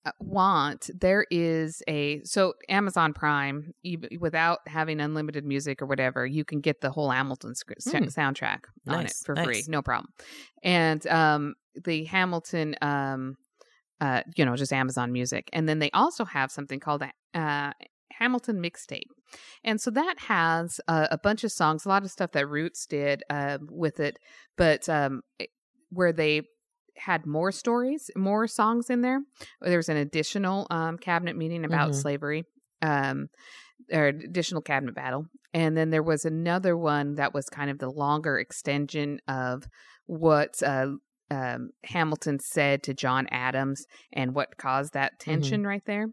uh, want, there is a so Amazon Prime without having unlimited music or whatever, you can get the whole Hamilton sc- mm. soundtrack on it for nice. free, no problem. And um, the Hamilton, um, uh, you know, just Amazon Music, and then they also have something called a uh, Hamilton mixtape, and so that has uh, a bunch of songs, a lot of stuff that Roots did uh, with it, but um, where they had more stories, more songs in there. There was an additional um, cabinet meeting about mm-hmm. slavery, um, or additional cabinet battle, and then there was another one that was kind of the longer extension of what uh, um, Hamilton said to John Adams and what caused that mm-hmm. tension mm-hmm. right there.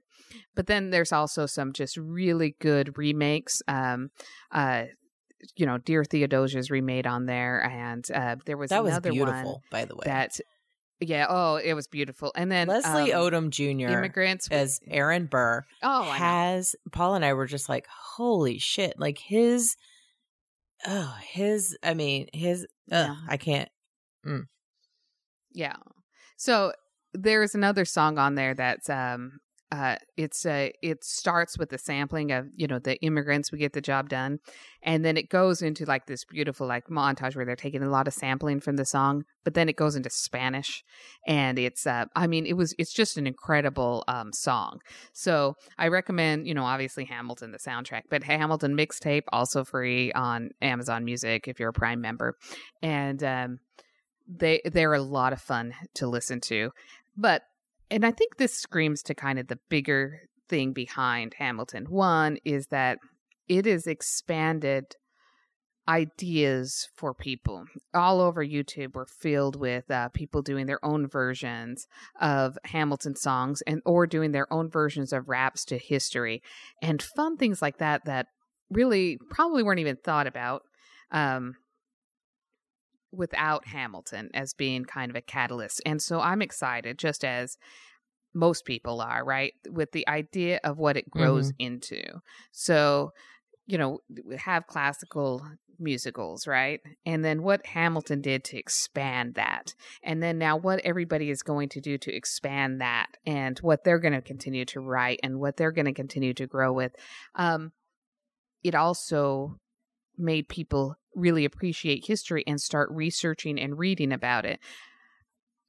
But then there's also some just really good remakes. Um, uh, you know, Dear Theodosia's remade on there, and uh, there was that was beautiful, by the way. That yeah. Oh, it was beautiful. And then Leslie um, Odom Jr. immigrants as Aaron Burr. Oh, has Paul and I were just like, holy shit! Like his, oh, his. I mean, his. Yeah. I can't. Mm. Yeah. So there's another song on there that's um uh, it's a it starts with the sampling of you know the immigrants we get the job done and then it goes into like this beautiful like montage where they're taking a lot of sampling from the song but then it goes into spanish and it's uh i mean it was it's just an incredible um song. So i recommend you know obviously hamilton the soundtrack but hamilton mixtape also free on amazon music if you're a prime member and um they they're a lot of fun to listen to but and I think this screams to kind of the bigger thing behind Hamilton. One is that it has expanded ideas for people all over youtube were filled with uh, people doing their own versions of hamilton songs and or doing their own versions of raps to history and fun things like that that really probably weren't even thought about um, without Hamilton as being kind of a catalyst. And so I'm excited, just as most people are, right? With the idea of what it grows mm-hmm. into. So, you know, we have classical musicals, right? And then what Hamilton did to expand that. And then now what everybody is going to do to expand that and what they're going to continue to write and what they're going to continue to grow with. Um, it also made people really appreciate history and start researching and reading about it.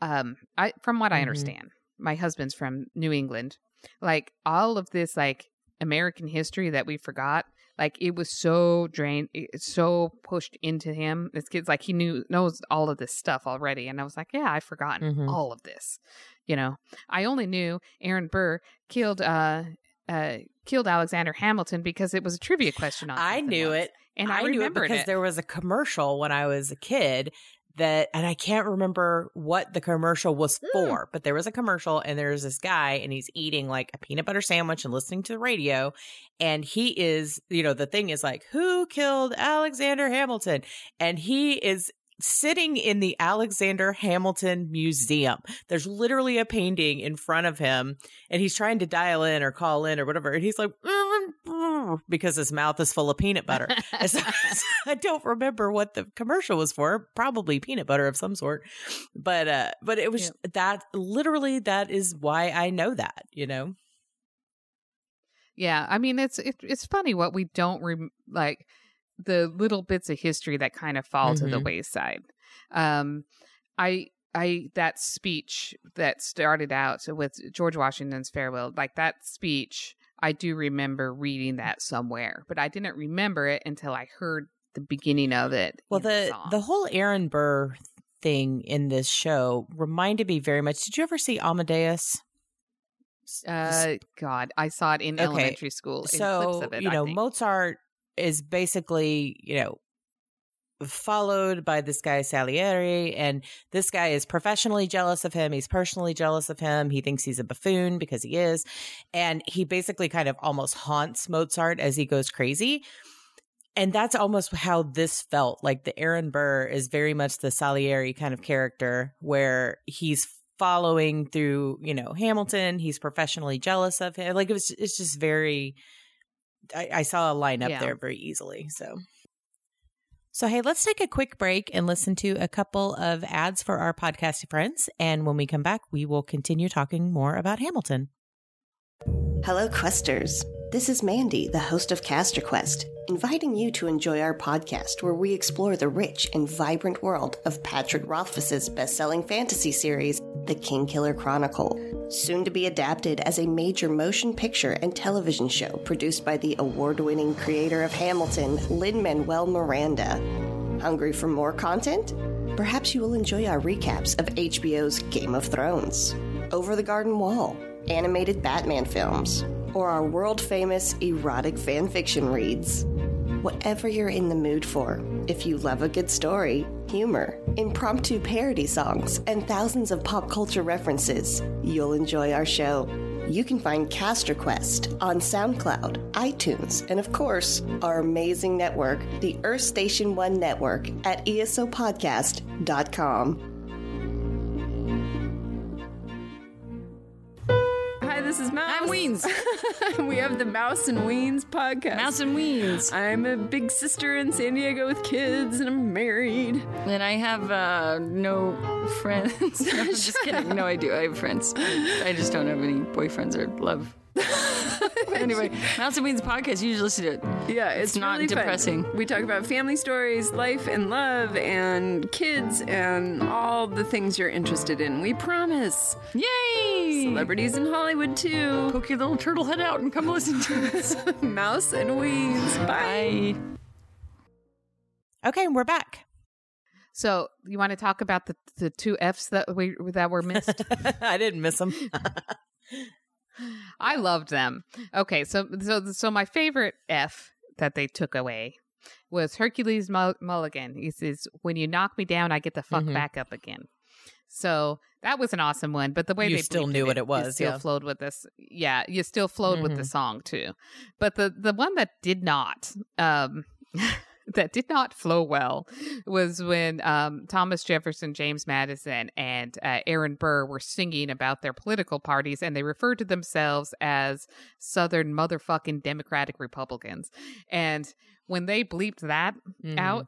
Um, I from what mm-hmm. I understand, my husband's from New England. Like all of this like American history that we forgot, like it was so drained, it's so pushed into him. This kid's like he knew knows all of this stuff already, and I was like, yeah, I've forgotten Mhm. all of this. You know, I only knew Aaron Burr killed uh uh killed Alexander Hamilton because it was a trivia question on. I something knew once. it. And I, knew it because it. there was a commercial when I was a kid that, and I can't remember what the commercial was Mm. for, but there was a commercial and there's this guy and he's eating like a peanut butter sandwich and listening to the radio. And he is, you know, the thing is like, who killed Alexander Hamilton? And he is sitting in the Alexander Hamilton Museum. There's literally a painting in front of him and he's trying to dial in or call in or whatever. And he's like, because his mouth is full of peanut butter. So- I don't remember what the commercial was for. Probably peanut butter of some sort. But uh but it was that literally that is why I know that, you know. Yeah, I mean it's it, it's funny what we don't rem- like the little bits of history that kind of fall to the Mhm. wayside. Um, I I that speech that started out with George Washington's farewell, like that speech, I do remember reading that somewhere, but I didn't remember it until I heard the beginning of it. Well, the the the whole Aaron Burr thing in this show reminded me very much. Did you ever see Amadeus? Uh, God, I saw it in Okay, elementary school. so of it, you know. Mozart is basically you know followed by this guy Salieri and this guy is professionally jealous of him. He's personally jealous of him. He thinks he's a buffoon because he is. And he basically kind of almost haunts Mozart as he goes crazy. And that's almost how this felt. Like the Aaron Burr is very much the Salieri kind of character where he's following through you know Hamilton. He's professionally jealous of him. Like it was it's just very I, I saw a line up Yeah. there very easily so so hey let's take a quick break and listen to a couple of ads for our podcasting friends. And when we come back we will continue talking more about Hamilton. Hello, Questers. This is Mandy, the host of Caster Quest, inviting you to enjoy our podcast where we explore the rich and vibrant world of Patrick Rothfuss's best-selling fantasy series, The Kingkiller Chronicle, soon to be adapted as a major motion picture and television show produced by the award-winning creator of Hamilton, Lin-Manuel Miranda. Hungry for more content? Perhaps you will enjoy our recaps of HBO's Game of Thrones, Over the Garden Wall, animated Batman films, or our world famous erotic fan fiction reads. Whatever you're in the mood for, if you love a good story, humor, impromptu parody songs, and thousands of pop culture references, you'll enjoy our show. You can find Cast Quest on SoundCloud, iTunes, and of course, our amazing network, the Earth Station One Network, at esopodcast.com. this is Mouse. I'm Weens. we have the Mouse and Weens podcast. Mouse and Weens. I'm a big sister in San Diego with kids, and I'm married. And I have uh, no friends. no, I'm just kidding. No, I do. I have friends. I just don't have any boyfriends or love. Anyway, Mouse and Weens podcast. You should listen to it. Yeah, it's, It's not really fun. depressing. We talk about family stories, life and love, and kids, and all the things you're interested in. We promise. Yay! Celebrities in Hollywood too. Poke your little turtle head out and come listen to us. Mouse and Weens. Bye. Bye. okay we're back So you want to talk about the the two Fs that we that were missed? I didn't miss them I loved them. Okay, so so so my favorite F that they took away was Hercules Mul- Mulligan. He says, "When you knock me down, I get the fuck Mhm. back up again." So that was an awesome one. But the way You they still knew it, what it was, still yeah. flowed with this. Yeah, you still flowed with the Mhm. song too. But the the one that did not, um, that did not flow well, was when um, Thomas Jefferson, James Madison, and uh, Aaron Burr were singing about their political parties, and they referred to themselves as Southern motherfucking Democratic Republicans. And when they bleeped that Mhm. out,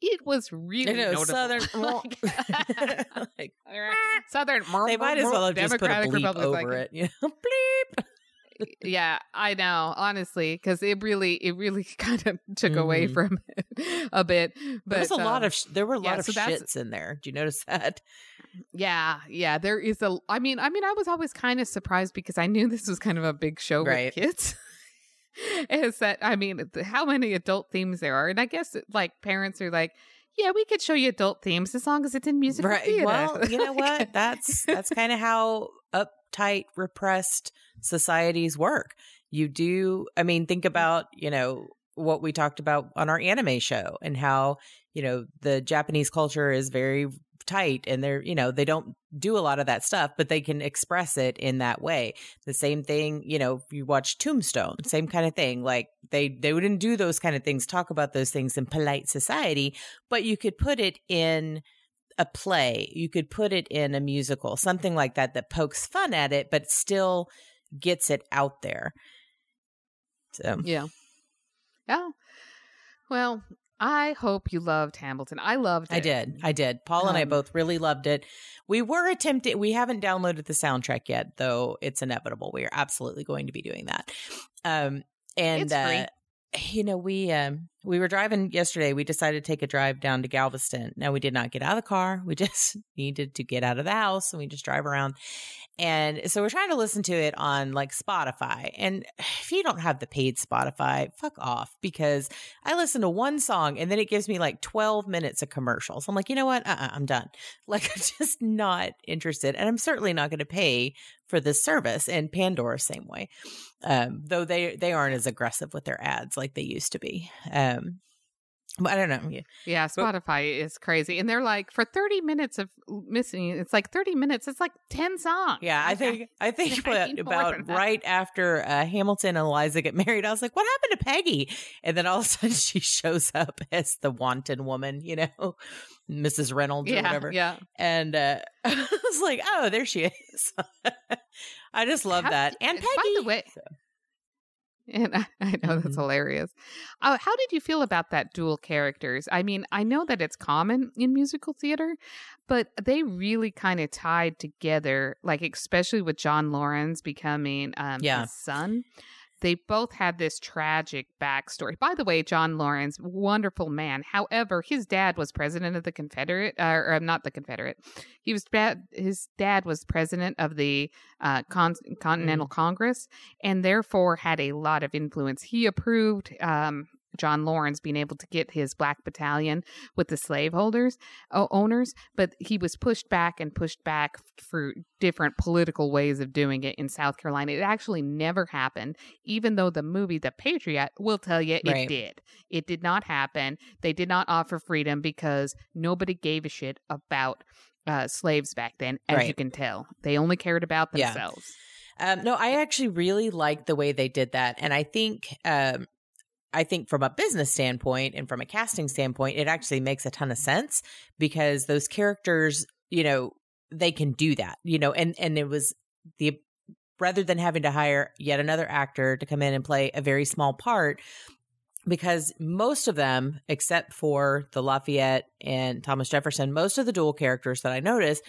it was really I know, notable. southern Like- like, Southern. they might as well have just put a Democratic bleep Republicans, over like- it Yeah, bleep yeah, I know, honestly, because it really, it really kind of took away Mhm. from it a bit. But there was a lot um, of sh- there were a yeah, lot of so shits in there do you notice that yeah, yeah. There is a. I mean, I mean, I was always kind of surprised because I knew this was kind of a big show Right. with kids. is that I mean, how many adult themes there are, and I guess like parents are like, yeah, we could show you adult themes as long as it's in musical right. theater. Well, you know what? That's that's kind of how uptight, repressed societies work. You do. I mean, think mm. about you know what we talked about on our anime show and how you know the Japanese culture is very tight and they're you know they don't do a lot of that stuff but they can express it in that way. The same thing you know you watch tombstone same kind of thing like they they wouldn't do those kind of things talk about those things in polite society but you could put it in a play you could put it in a musical something like that that pokes fun at it but still gets it out there. So yeah. Yeah. Well I hope you loved Hamilton. I loved it. I did. I did. Paul and I Um, both really loved it. We were attempting, we haven't downloaded the soundtrack yet, though it's inevitable. We are absolutely going to be doing that. Um, and, uh, you know, we, um, we were driving yesterday. We decided to take a drive down to Galveston. Now, we did not get out of the car. We just needed to get out of the house and we just drive around. And so we're trying to listen to it on like Spotify. And if you don't have the paid Spotify, fuck off because I listen to one song and then it gives me like 12 minutes of commercials. I'm like, you know what? Uh-uh, I'm done. Like, I'm just not interested. And I'm certainly not going to pay for this service. And Pandora, same way. Um, though they, they aren't as aggressive with their ads like they used to be. Um, I don't know. Yeah. Yeah, Spotify is crazy. And they're like, for 30 minutes of missing, it's like 30 minutes, it's like 10 songs. Yeah, I think I think I about, need more about than that. right after uh, Hamilton and Eliza get married, I was like, "What happened to Peggy?" And then all of a sudden, she shows up as the wanton woman, you know, Mrs. Reynolds or whatever. yeah. And uh, I was like, "Oh, there she is." I just love How that. And Peggy. By the way, So, and I, I know that's Mhm. hilarious. Uh, how did you feel about that dual characters? I mean, I know that it's common in musical theater, but they really kind of tied together, like especially with John Laurens becoming um, Yeah. his son. They both had this tragic backstory. By the way, John Laurens, wonderful man. However, his dad was president of the Confederate, uh, or not the Confederate. He was bad. His dad was president of the uh, Con- Continental Congress, and therefore had a lot of influence. He approved um, John Laurens being able to get his black battalion with the slaveholders o- owners, but he was pushed back and pushed back for different political ways of doing it in South Carolina. It actually never happened, even though the movie The Patriot will tell you it Right. did. It did not happen. They did not offer freedom because nobody gave a shit about uh, slaves back then, as you can tell. They only cared about Yeah. themselves. Um, no, I actually really like the way they did that, and I think, um, I think from a business standpoint and from a casting standpoint, it actually makes a ton of sense because those characters, you know, they can do that, you know, and and it was the rather than having to hire yet another actor to come in and play a very small part. Because most of them, except for the Lafayette and Thomas Jefferson, most of the dual characters that I noticed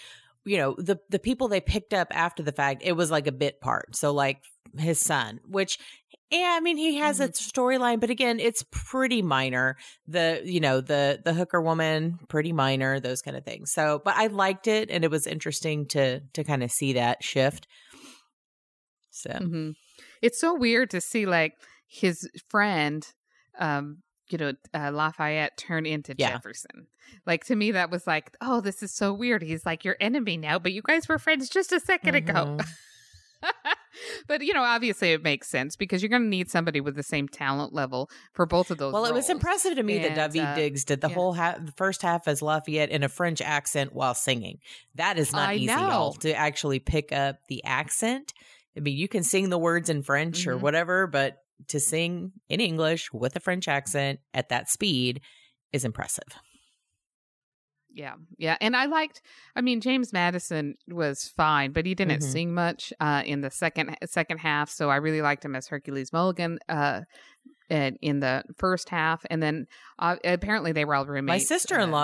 you know the the people they picked up after the fact it was like a bit part so like his son which yeah i mean he has a storyline but again it's pretty minor the you know the the hooker woman pretty minor those kind of things so but i liked it and it was interesting to to kind of see that shift so hmm It's so weird to see like his friend, um, you know, uh, Lafayette turn into Yeah. Jefferson. Like to me, that was like, oh, this is so weird. He's like your enemy now, but you guys were friends just a 2nd ago. But you know, obviously, it makes sense because you're going to need somebody with the same talent level for both of those. well, it was impressive to me that And, Daveed uh, Diggs did the yeah. whole half, the first half as Lafayette in a French accent while singing. That is not I easy, y'all, to actually pick up the accent. I mean, you can sing the words in French or Mhm. whatever, but to sing in English with a French accent at that speed is impressive. Yeah, yeah, and I liked. I mean, James Madison was fine, but he didn't Mhm. sing much uh, in the second second half. So I really liked him as Hercules Mulligan uh, in, in the first half, and then uh, apparently they were all roommates. My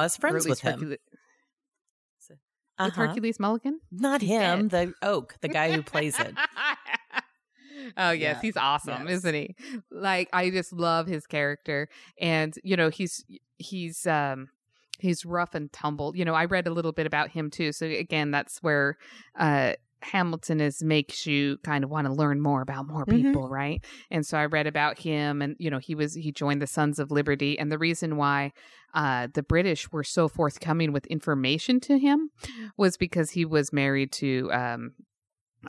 uh, is friends or at least with him. Hercule- with Uh-huh. Hercules Mulligan. Not him, the oak, the guy who plays it. oh yes, Yeah, he's awesome, yes. isn't he? Like I just love his character, and you know he's he's um he's rough and tumble. You know, I read a little bit about him too. So again, that's where uh Hamilton is makes you kind of want to learn more about more Mhm. people, right? And so I read about him, and you know he was he joined the Sons of Liberty, and the reason why uh, the British were so forthcoming with information to him was because he was married to um,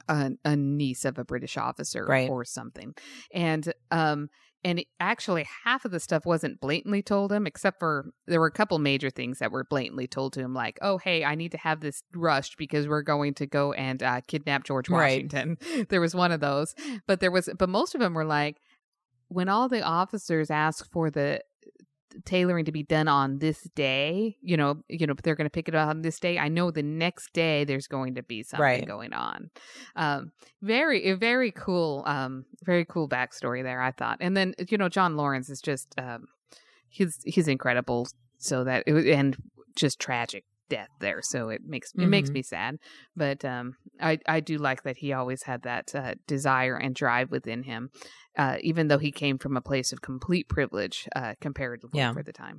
a, a niece of a British officer Right. or something, and um, and actually half of the stuff wasn't blatantly told him except for there were a couple major things that were blatantly told to him like oh hey i need to have this rushed because we're going to go and uh, kidnap george Right. washington there was one of those but there was but most of them were like when all the officers ask for the tailoring to be done on this day you know you know they're going to pick it up on this day i know the next day there's going to be something Right. going on um very very cool um very cool backstory there i thought and then you know john laurens is just um he's he's incredible so that it and just tragic death there so it makes it makes Mhm. me sad but um i i do like that he always had that uh, desire and drive within him uh even though he came from a place of complete privilege uh comparatively Yeah. for the time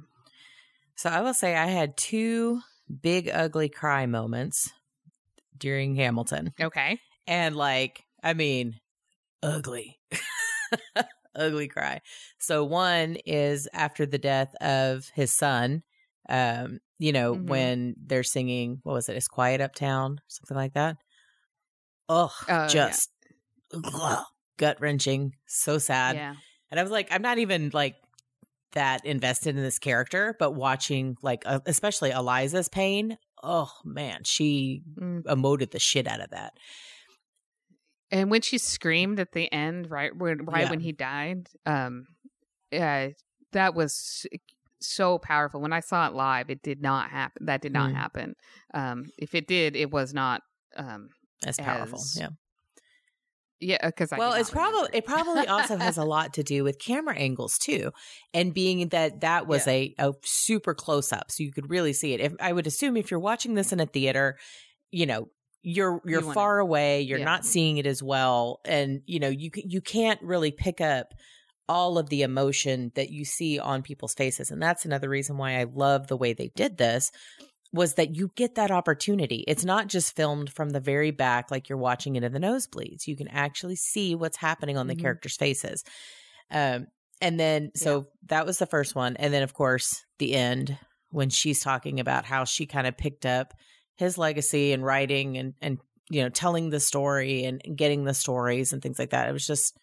So I will say I had two big ugly cry moments during Hamilton. okay And like, I mean, ugly. ugly cry. So one is after the death of his son, um, you know, Mhm. when they're singing, what was it? It's quiet uptown, something like that. Oh, yeah. just gut wrenching, so sad. yeah And I was like, I'm not even like that invested in this character, but watching like uh, especially Eliza's pain. Oh man, she Mm. emoted the shit out of that. And when she screamed at the end, right when right Yeah. when he died, um, uh, that was so powerful. When I saw it live, it did not happen. That did not Mm. happen. Um, if it did, it was not. Um, That's powerful. As- Yeah. yeah, because I well, did it's probably it probably also has a lot to do with camera angles too, and being that that was Yeah. a, a super close up, so you could really see it. If I would assume if you're watching this in a theater, you know you're you're wanna- far away, you're yeah. not seeing it as well, and you know you you can't really pick up all of the emotion that you see on people's faces, and that's another reason why I love the way they did this was that you get that opportunity. It's not just filmed from the very back like you're watching it in the nosebleeds. You can actually see what's happening on the Mhm. characters' faces. Um, and then, so that was the first one. And then, of course, the end when she's talking about how she kind of picked up his legacy and writing and, and, you know, telling the story and getting the stories and things like that. It was just,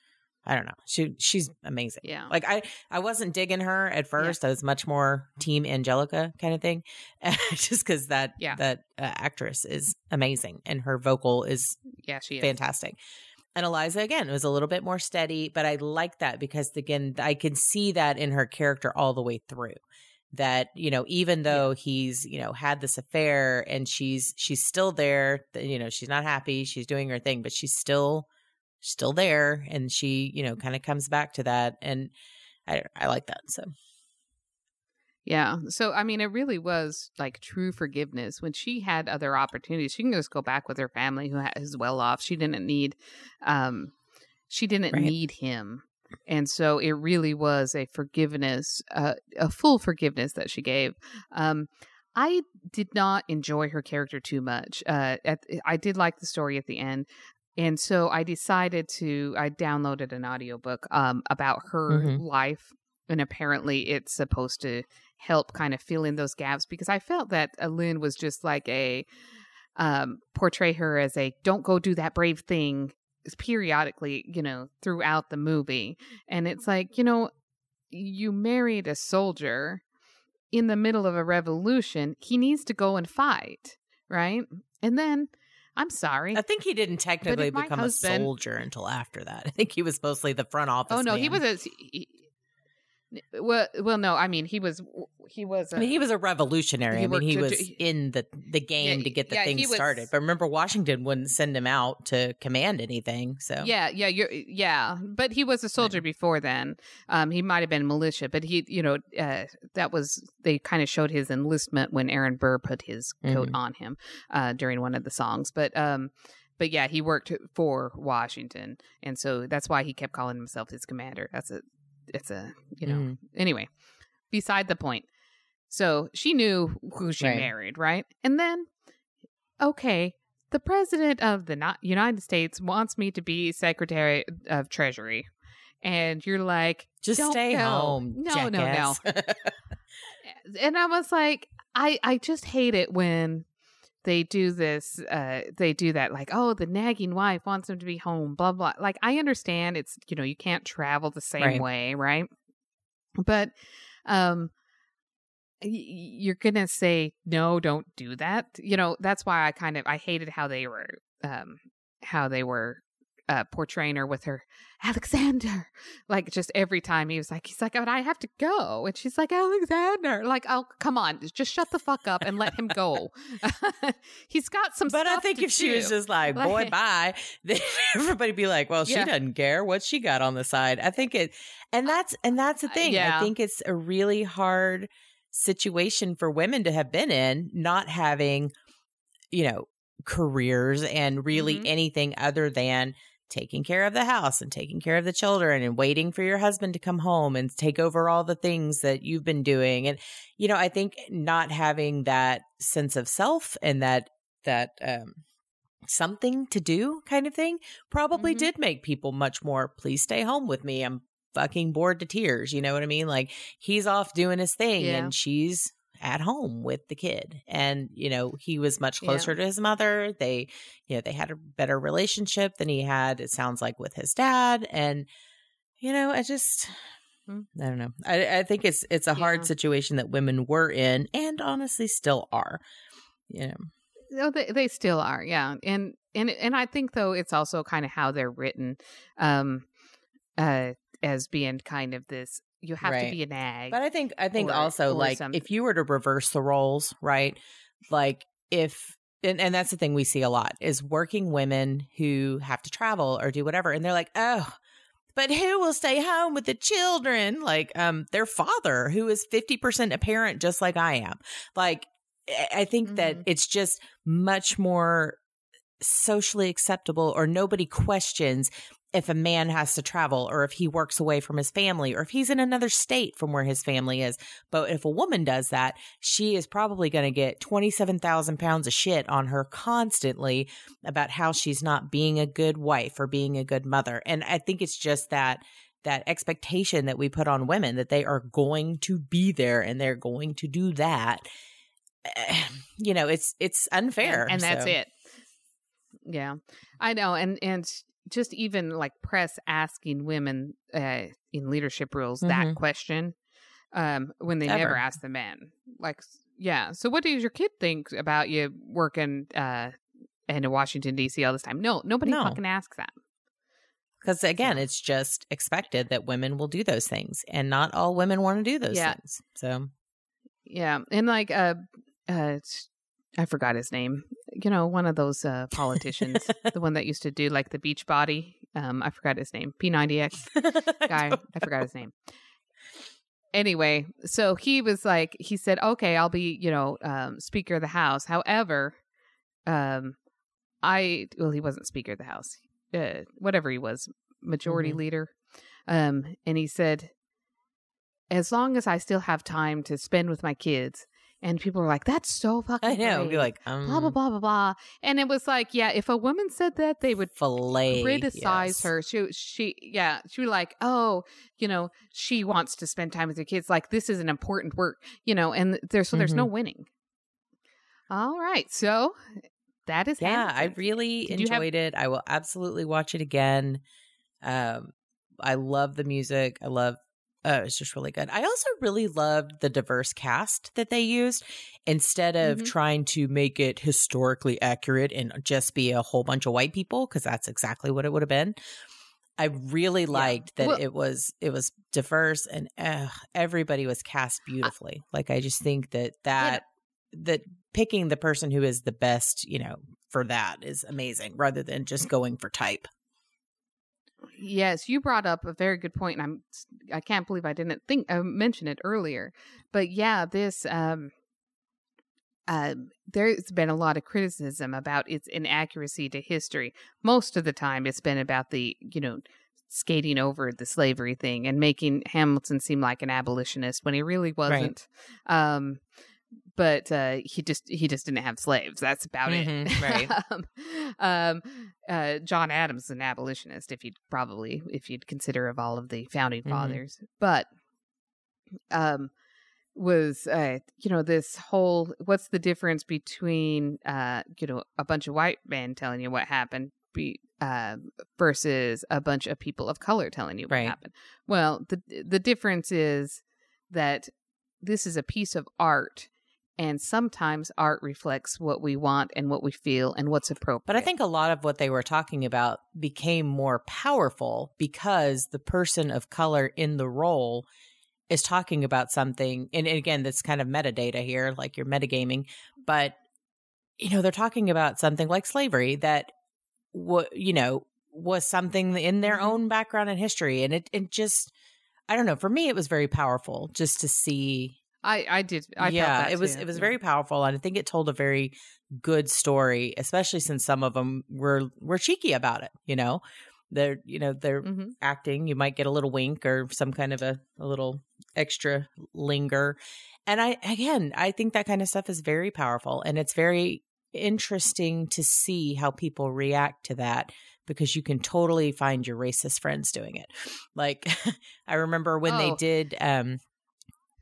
I don't know. She, she's amazing. Yeah. Like I, I wasn't digging her at first. I was much more team Angelica kind of thing, just because that Yeah. that uh, actress is amazing and her vocal is yeah, she is. fantastic. And Eliza again was a little bit more steady, but I like that because again I can see that in her character all the way through. That you know, even though he's you know had this affair and she's she's still there, you know, she's not happy, she's doing her thing, but she's still still there, and she you know kind of comes back to that, and I I like that. So Yeah. So, I mean, it really was like true forgiveness. When she had other opportunities, she can just go back with her family who is well off. She didn't need, um, she didn't Right. need him. And so it really was a forgiveness, uh, a full forgiveness that she gave. Um, I did not enjoy her character too much. Uh, at, I did like the story at the end. And so I decided to, I downloaded an audiobook um, about her Mhm. life. And apparently it's supposed to help kind of fill in those gaps because I felt that Lin was just like a, um, portray her as a don't go do that brave thing periodically, you know, throughout the movie. And it's like, you know, you married a soldier in the middle of a revolution. He needs to go and fight, right? And then, I'm sorry. I think he didn't technically become husband- a soldier until after that. I think he was mostly the front oh, office. Oh no, he was a. He, well, well, no. I mean, he was. He was. A, I mean, he was a revolutionary. I mean, he worked was to- in the the game Yeah, to get the yeah, thing he was- started. But remember, Washington wouldn't send him out to command anything. So Yeah, yeah, you're yeah, but he was a soldier before then. Um, he might have been militia, but he, you know, uh, that was they kind of showed his enlistment when Aaron Burr put his coat Mhm. on him uh, during one of the songs. But um, but yeah, he worked for Washington, and so that's why he kept calling himself his commander. That's a, it's a, you know. Mhm. Anyway, beside the point. So she knew who she Right. married, right? And then, okay, the president of the United States wants me to be Secretary of Treasury, and you're like, Just stay go. home. No, no, no. and I was like, I I just hate it when they do this. Uh, they do that like, oh, the nagging wife wants him to be home. Blah blah. Like I understand it's you know you can't travel the same Right. way, right? But um. You're gonna say no, don't do that. You know that's why I kind of I hated how they were, um, how they were uh, portraying her with her Alexander. Like just every time he was like, he's like, but I have to go, and she's like, Alexander. Like, oh come on, just shut the fuck up and let him go. he's got some. But I think if she was just like, boy, bye, then everybody be like, well, she Yeah. doesn't care. What's she got on the side? I think it, and that's, and that's the Uh, thing. yeah. I think it's a really hard situation for women to have been in, not having, you know, careers and really Mhm. anything other than taking care of the house and taking care of the children and waiting for your husband to come home and take over all the things that you've been doing and you know i think not having that sense of self and that that um something to do kind of thing probably Mhm. did make people much more please stay home with me i'm fucking bored to tears you know what i mean like he's off doing his thing Yeah. and she's at home with the kid and you know he was much Yeah. closer to his mother they you know they had a better relationship than he had it sounds like with his dad and you know i just Hmm. i don't know i, I think it's it's a hard Yeah. situation that women were in and honestly still are you know No, they they still are, yeah, and and and I think though it's also kind of how they're written, um, uh, as being kind of this. You have Right. to be a nag. But I think I think or- also or like some- if you were to reverse the roles, right? Like if and, and that's the thing we see a lot is working women who have to travel or do whatever and they're like, "Oh, but who will stay home with the children?" Like um their father who is 50% a parent just like I am. Like I- think that Mhm. it's just much more socially acceptable or nobody questions if a man has to travel or if he works away from his family or if he's in another state from where his family is. But if a woman does that, she is probably going to get 27,000 pounds of shit on her constantly about how she's not being a good wife or being a good mother. And I think it's just that that expectation that we put on women that they are going to be there and they're going to do that. You know, it's it's unfair. and, and that's so- it. Yeah, I know, and and just even like press asking women uh, in leadership roles that Mhm. question um, when they never ask the men. Like, yeah. So, what does your kid think about you working uh, in Washington D.C. all this time? No, nobody No. fucking asks that. Because again, it's just expected that women will do those things, and not all women want to do those Yeah. things. So Yeah, and like uh, uh, it's- I forgot his name. You know, one of those uh, politicians, the one that used to do like the beach body. Um, I forgot his name. P90X. guy. I forgot his name. Anyway, so he was like, he said, "Okay, I'll be, you know, um, Speaker of the House." However, um, I well, he wasn't Speaker of the House, uh, whatever he was, Majority Mhm. Leader. Um, and he said, "As long as I still have time to spend with my kids." And people were like, "That's so fucking." I know. great. Be like, um, blah blah blah blah blah. And it was like, yeah, if a woman said that, they would fillet criticize yes. her. She she yeah, she was like, "Oh, you know, she wants to spend time with her kids. Like this is an important work, you know." And there's so there's Mm-hmm. no winning. All right, so that is Yeah, I really Did you have- enjoyed it. I will absolutely watch it again. Um, I love the music. I love. Uh, it's just really good. I also really loved the diverse cast that they used instead of Mhm. trying to make it historically accurate and just be a whole bunch of white people because that's exactly what it would have been. I really liked that Well- it was it was diverse and uh, everybody was cast beautifully. like I just think that that that picking the person who is the best, you know, for that is amazing rather than just going for type. Yes, you brought up a very good point, and I'm I can't believe I didn't think uh, mention it earlier. But yeah, this um, uh, there's been a lot of criticism about its inaccuracy to history. Most of the time, it's been about the you know skating over the slavery thing and making Hamilton seem like an abolitionist when he really wasn't. Um, but uh, he just he just didn't have slaves. That's about Mhm, it. right. um, um, uh, John Adams is an abolitionist, if you'd probably if you'd consider of all of the founding Mhm. fathers, but um, was uh, you know this whole what's the difference between uh, you know a bunch of white men telling you what happened be, uh, versus a bunch of people of color telling you what Right. happened? Well, the the difference is that this is a piece of art and sometimes art reflects what we want and what we feel and what's appropriate But I think a lot of what they were talking about became more powerful because the person of color in the role is talking about something. And again, that's kind of metadata here, like you're metagaming. But, you know, they're talking about something like slavery that, you know, was something in their Mhm. own background and history. And it, it just, I don't know. For me, it was very powerful just to see i i did i yeah, felt that it was too, it was yeah. very powerful, and I think it told a very good story, especially since some of them were were cheeky about it. You know, they're you know they're Mhm. acting. You might get a little wink or some kind of a, a little extra linger, and I again I think that kind of stuff is very powerful, and it's very interesting to see how people react to that because you can totally find your racist friends doing it. Like I remember when they Oh. did um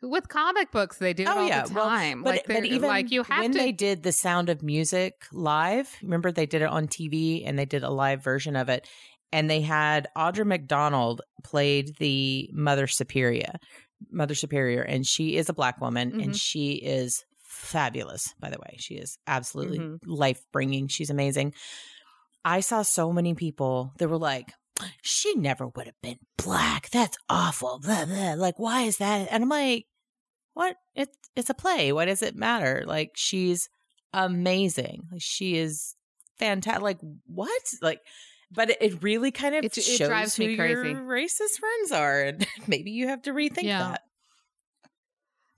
with comic books they do Oh, all yeah. the Well, time but, like but they're- even like you have when to they did the Sound of Music live, remember they did it on TV and they did a live version of it, and they had Audra McDonald played the Mother Superior, Mother Superior, and she is a black woman and Mhm. she is fabulous. By the way, she is absolutely Mhm. life bringing. She's amazing. I saw so many people that were like. She never would have been black. That's awful. Blah, blah. Like, why is that? And I'm like, what it's it's a play what does it matter like she's amazing like she is fantastic like what like but it, it really kind of It- it shows drives who me crazy. your racist friends are and maybe you have to rethink Yeah. that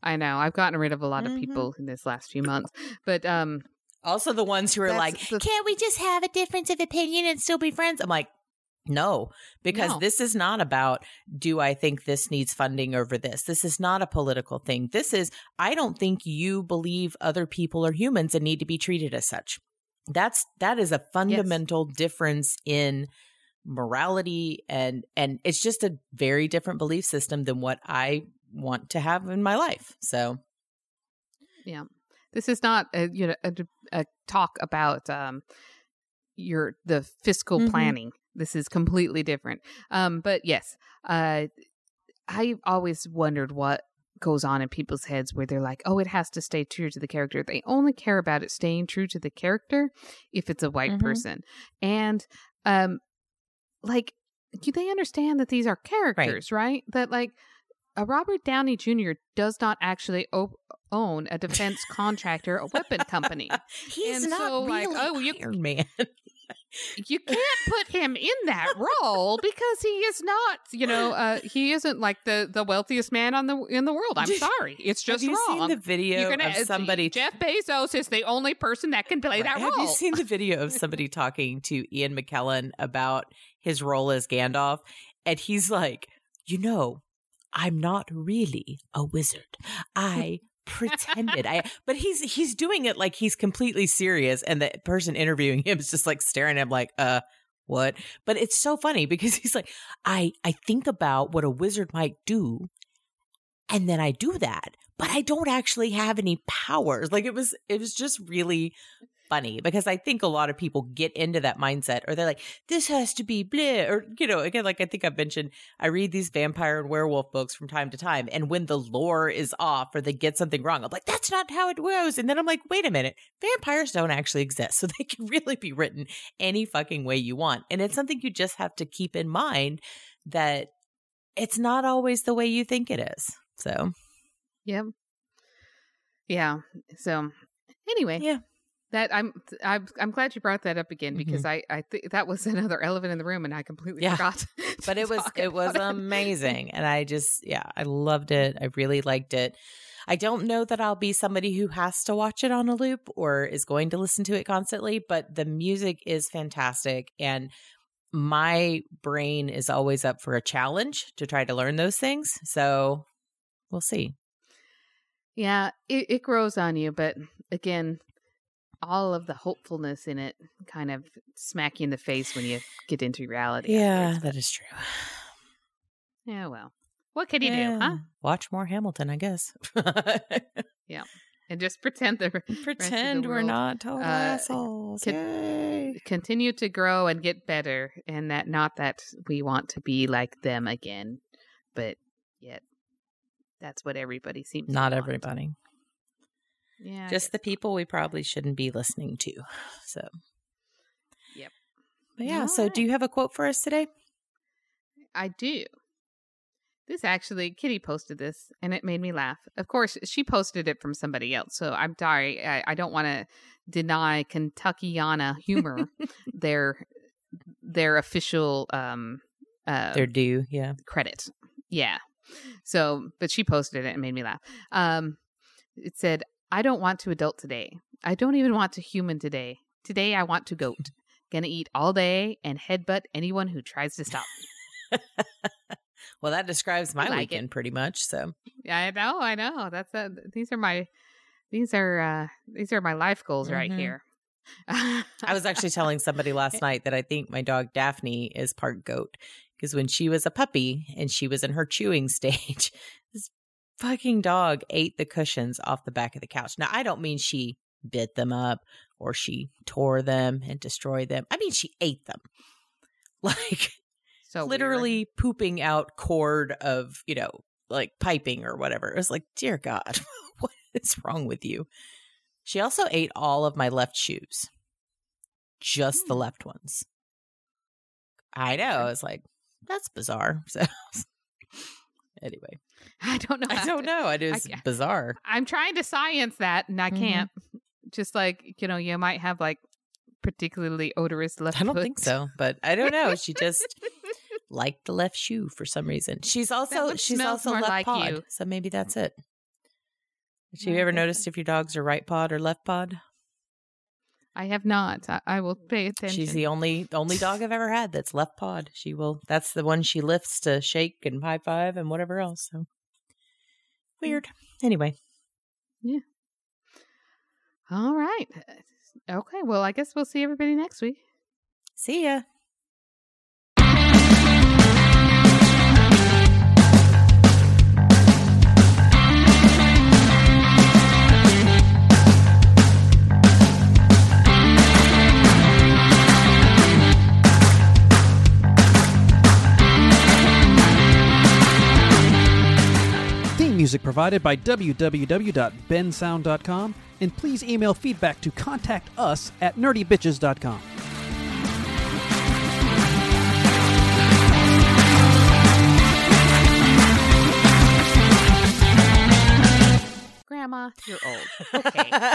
i know i've gotten rid of a lot Mhm. of people in this last few months but um also the ones who are That's like the- can't we just have a difference of opinion and still be friends i'm like no, because No. this is not about do I think this needs funding over this. This is not a political thing. This is I don't think you believe other people are humans and need to be treated as such. That's that is a fundamental difference in morality and and it's just a very different belief system than what I want to have in my life. So, yeah, this is not a you know a, a talk about um your the fiscal Mhm. planning this is completely different. Um but yes uh i always wondered what goes on in people's heads where they're like oh it has to stay true to the character. They only care about it staying true to the character if it's a white Mhm. person. And um like do they understand that these are characters right, that like a robert downey jr does not actually o- own a defense contractor a weapon company. He's And not so, like, really oh, you- Iron Man. you can't put him in that role because he is not you know uh he isn't like the the wealthiest man on the in the world i'm sorry it's just have you wrong seen the video You're gonna- of somebody jeff bezos is the only person that can play Right. that Have role you seen the video of somebody talking to Ian McKellen about his role as Gandalf? And he's like, you know, I'm not really a wizard. I pretended. I but he's he's doing it like he's completely serious and the person interviewing him is just like staring at him like uh what? But it's so funny because he's like i i think about what a wizard might do and then i do that but i don't actually have any powers. Like it was it was just really funny because i think a lot of people get into that mindset or they're like this has to be blah or you know again like i think i've mentioned i read these vampire and werewolf books from time to time and when the lore is off or they get something wrong i'm like that's not how it goes and then i'm like wait a minute vampires don't actually exist so they can really be written any fucking way you want and it's something you just have to keep in mind that it's not always the way you think it is so Yep. Yeah. So anyway, Yeah. That I'm I'm I'm glad you brought that up again because mm-hmm. I I think that was another elephant in the room and I completely Yeah. forgot. but it was it was about amazing and i just yeah i loved it i really liked it i don't know that i'll be somebody who has to watch it on a loop or is going to listen to it constantly but the music is fantastic and my brain is always up for a challenge to try to learn those things so we'll see Yeah, it, it grows on you, but again, all of the hopefulness in it kind of smack you in the face when you get into reality. Yeah, that is true. Yeah, well, what can you do, huh? Watch more Hamilton, I guess. Yeah. And just pretend the Pretend we're world, not total uh, assholes. Yay. continue to grow and get better, and that not that we want to be like them again, but yet that's what everybody seems. to Not everybody. Yeah, Just the people we probably shouldn't be listening to. So. Yep. But yeah. All so, do you have a quote for us today? I do. This actually, Kitty posted this and it made me laugh. Of course, she posted it from somebody else. So I'm sorry. I, I don't want to deny Kentuckiana humor their their official um uh They're due. Yeah. credit. Yeah. So, but she posted it and made me laugh. Um it said, "I don't want to adult today. I don't even want to human today. Today I want to goat. Gonna eat all day and headbutt anyone who tries to stop me." Well, that describes my like it. weekend pretty much. So, Yeah, I know, I know. That's uh, these are my these are uh these are my life goals right Mhm. here. I was actually telling somebody last night that I think my dog Daphne is part goat because when she was a puppy and she was in her chewing stage, this fucking dog ate the cushions off the back of the couch. Now, I don't mean she bit them up or she tore them and destroyed them. I mean, she ate them. Like, so weird. literally pooping out cord of, you know, like piping or whatever. It was like, dear God, what is wrong with you? She also ate all of my left shoes, just the Hmm. left ones. I know. I was like, that's bizarre. So, anyway, I don't know. I don't to- know. It is ca- bizarre. I'm trying to science that and I Mhm. can't. Just like, you know, you might have like particularly odorous left I don't think so, but I don't know. She just liked the left shoe for some reason. She's also she's also left like pod, you. so maybe that's it. Have you ever noticed if your dogs are right pod or left pod? I have not. I, I will pay attention. She's the only only dog I've ever had that's left pod. She will. That's the one she lifts to shake and high five and whatever else. So weird. Anyway, Yeah. All right. Okay. Well, I guess we'll see everybody next week. see ya. Music provided by www.bensound.com, and please email feedback to contact us at nerdybitches.com. Grandma, you're old. Okay.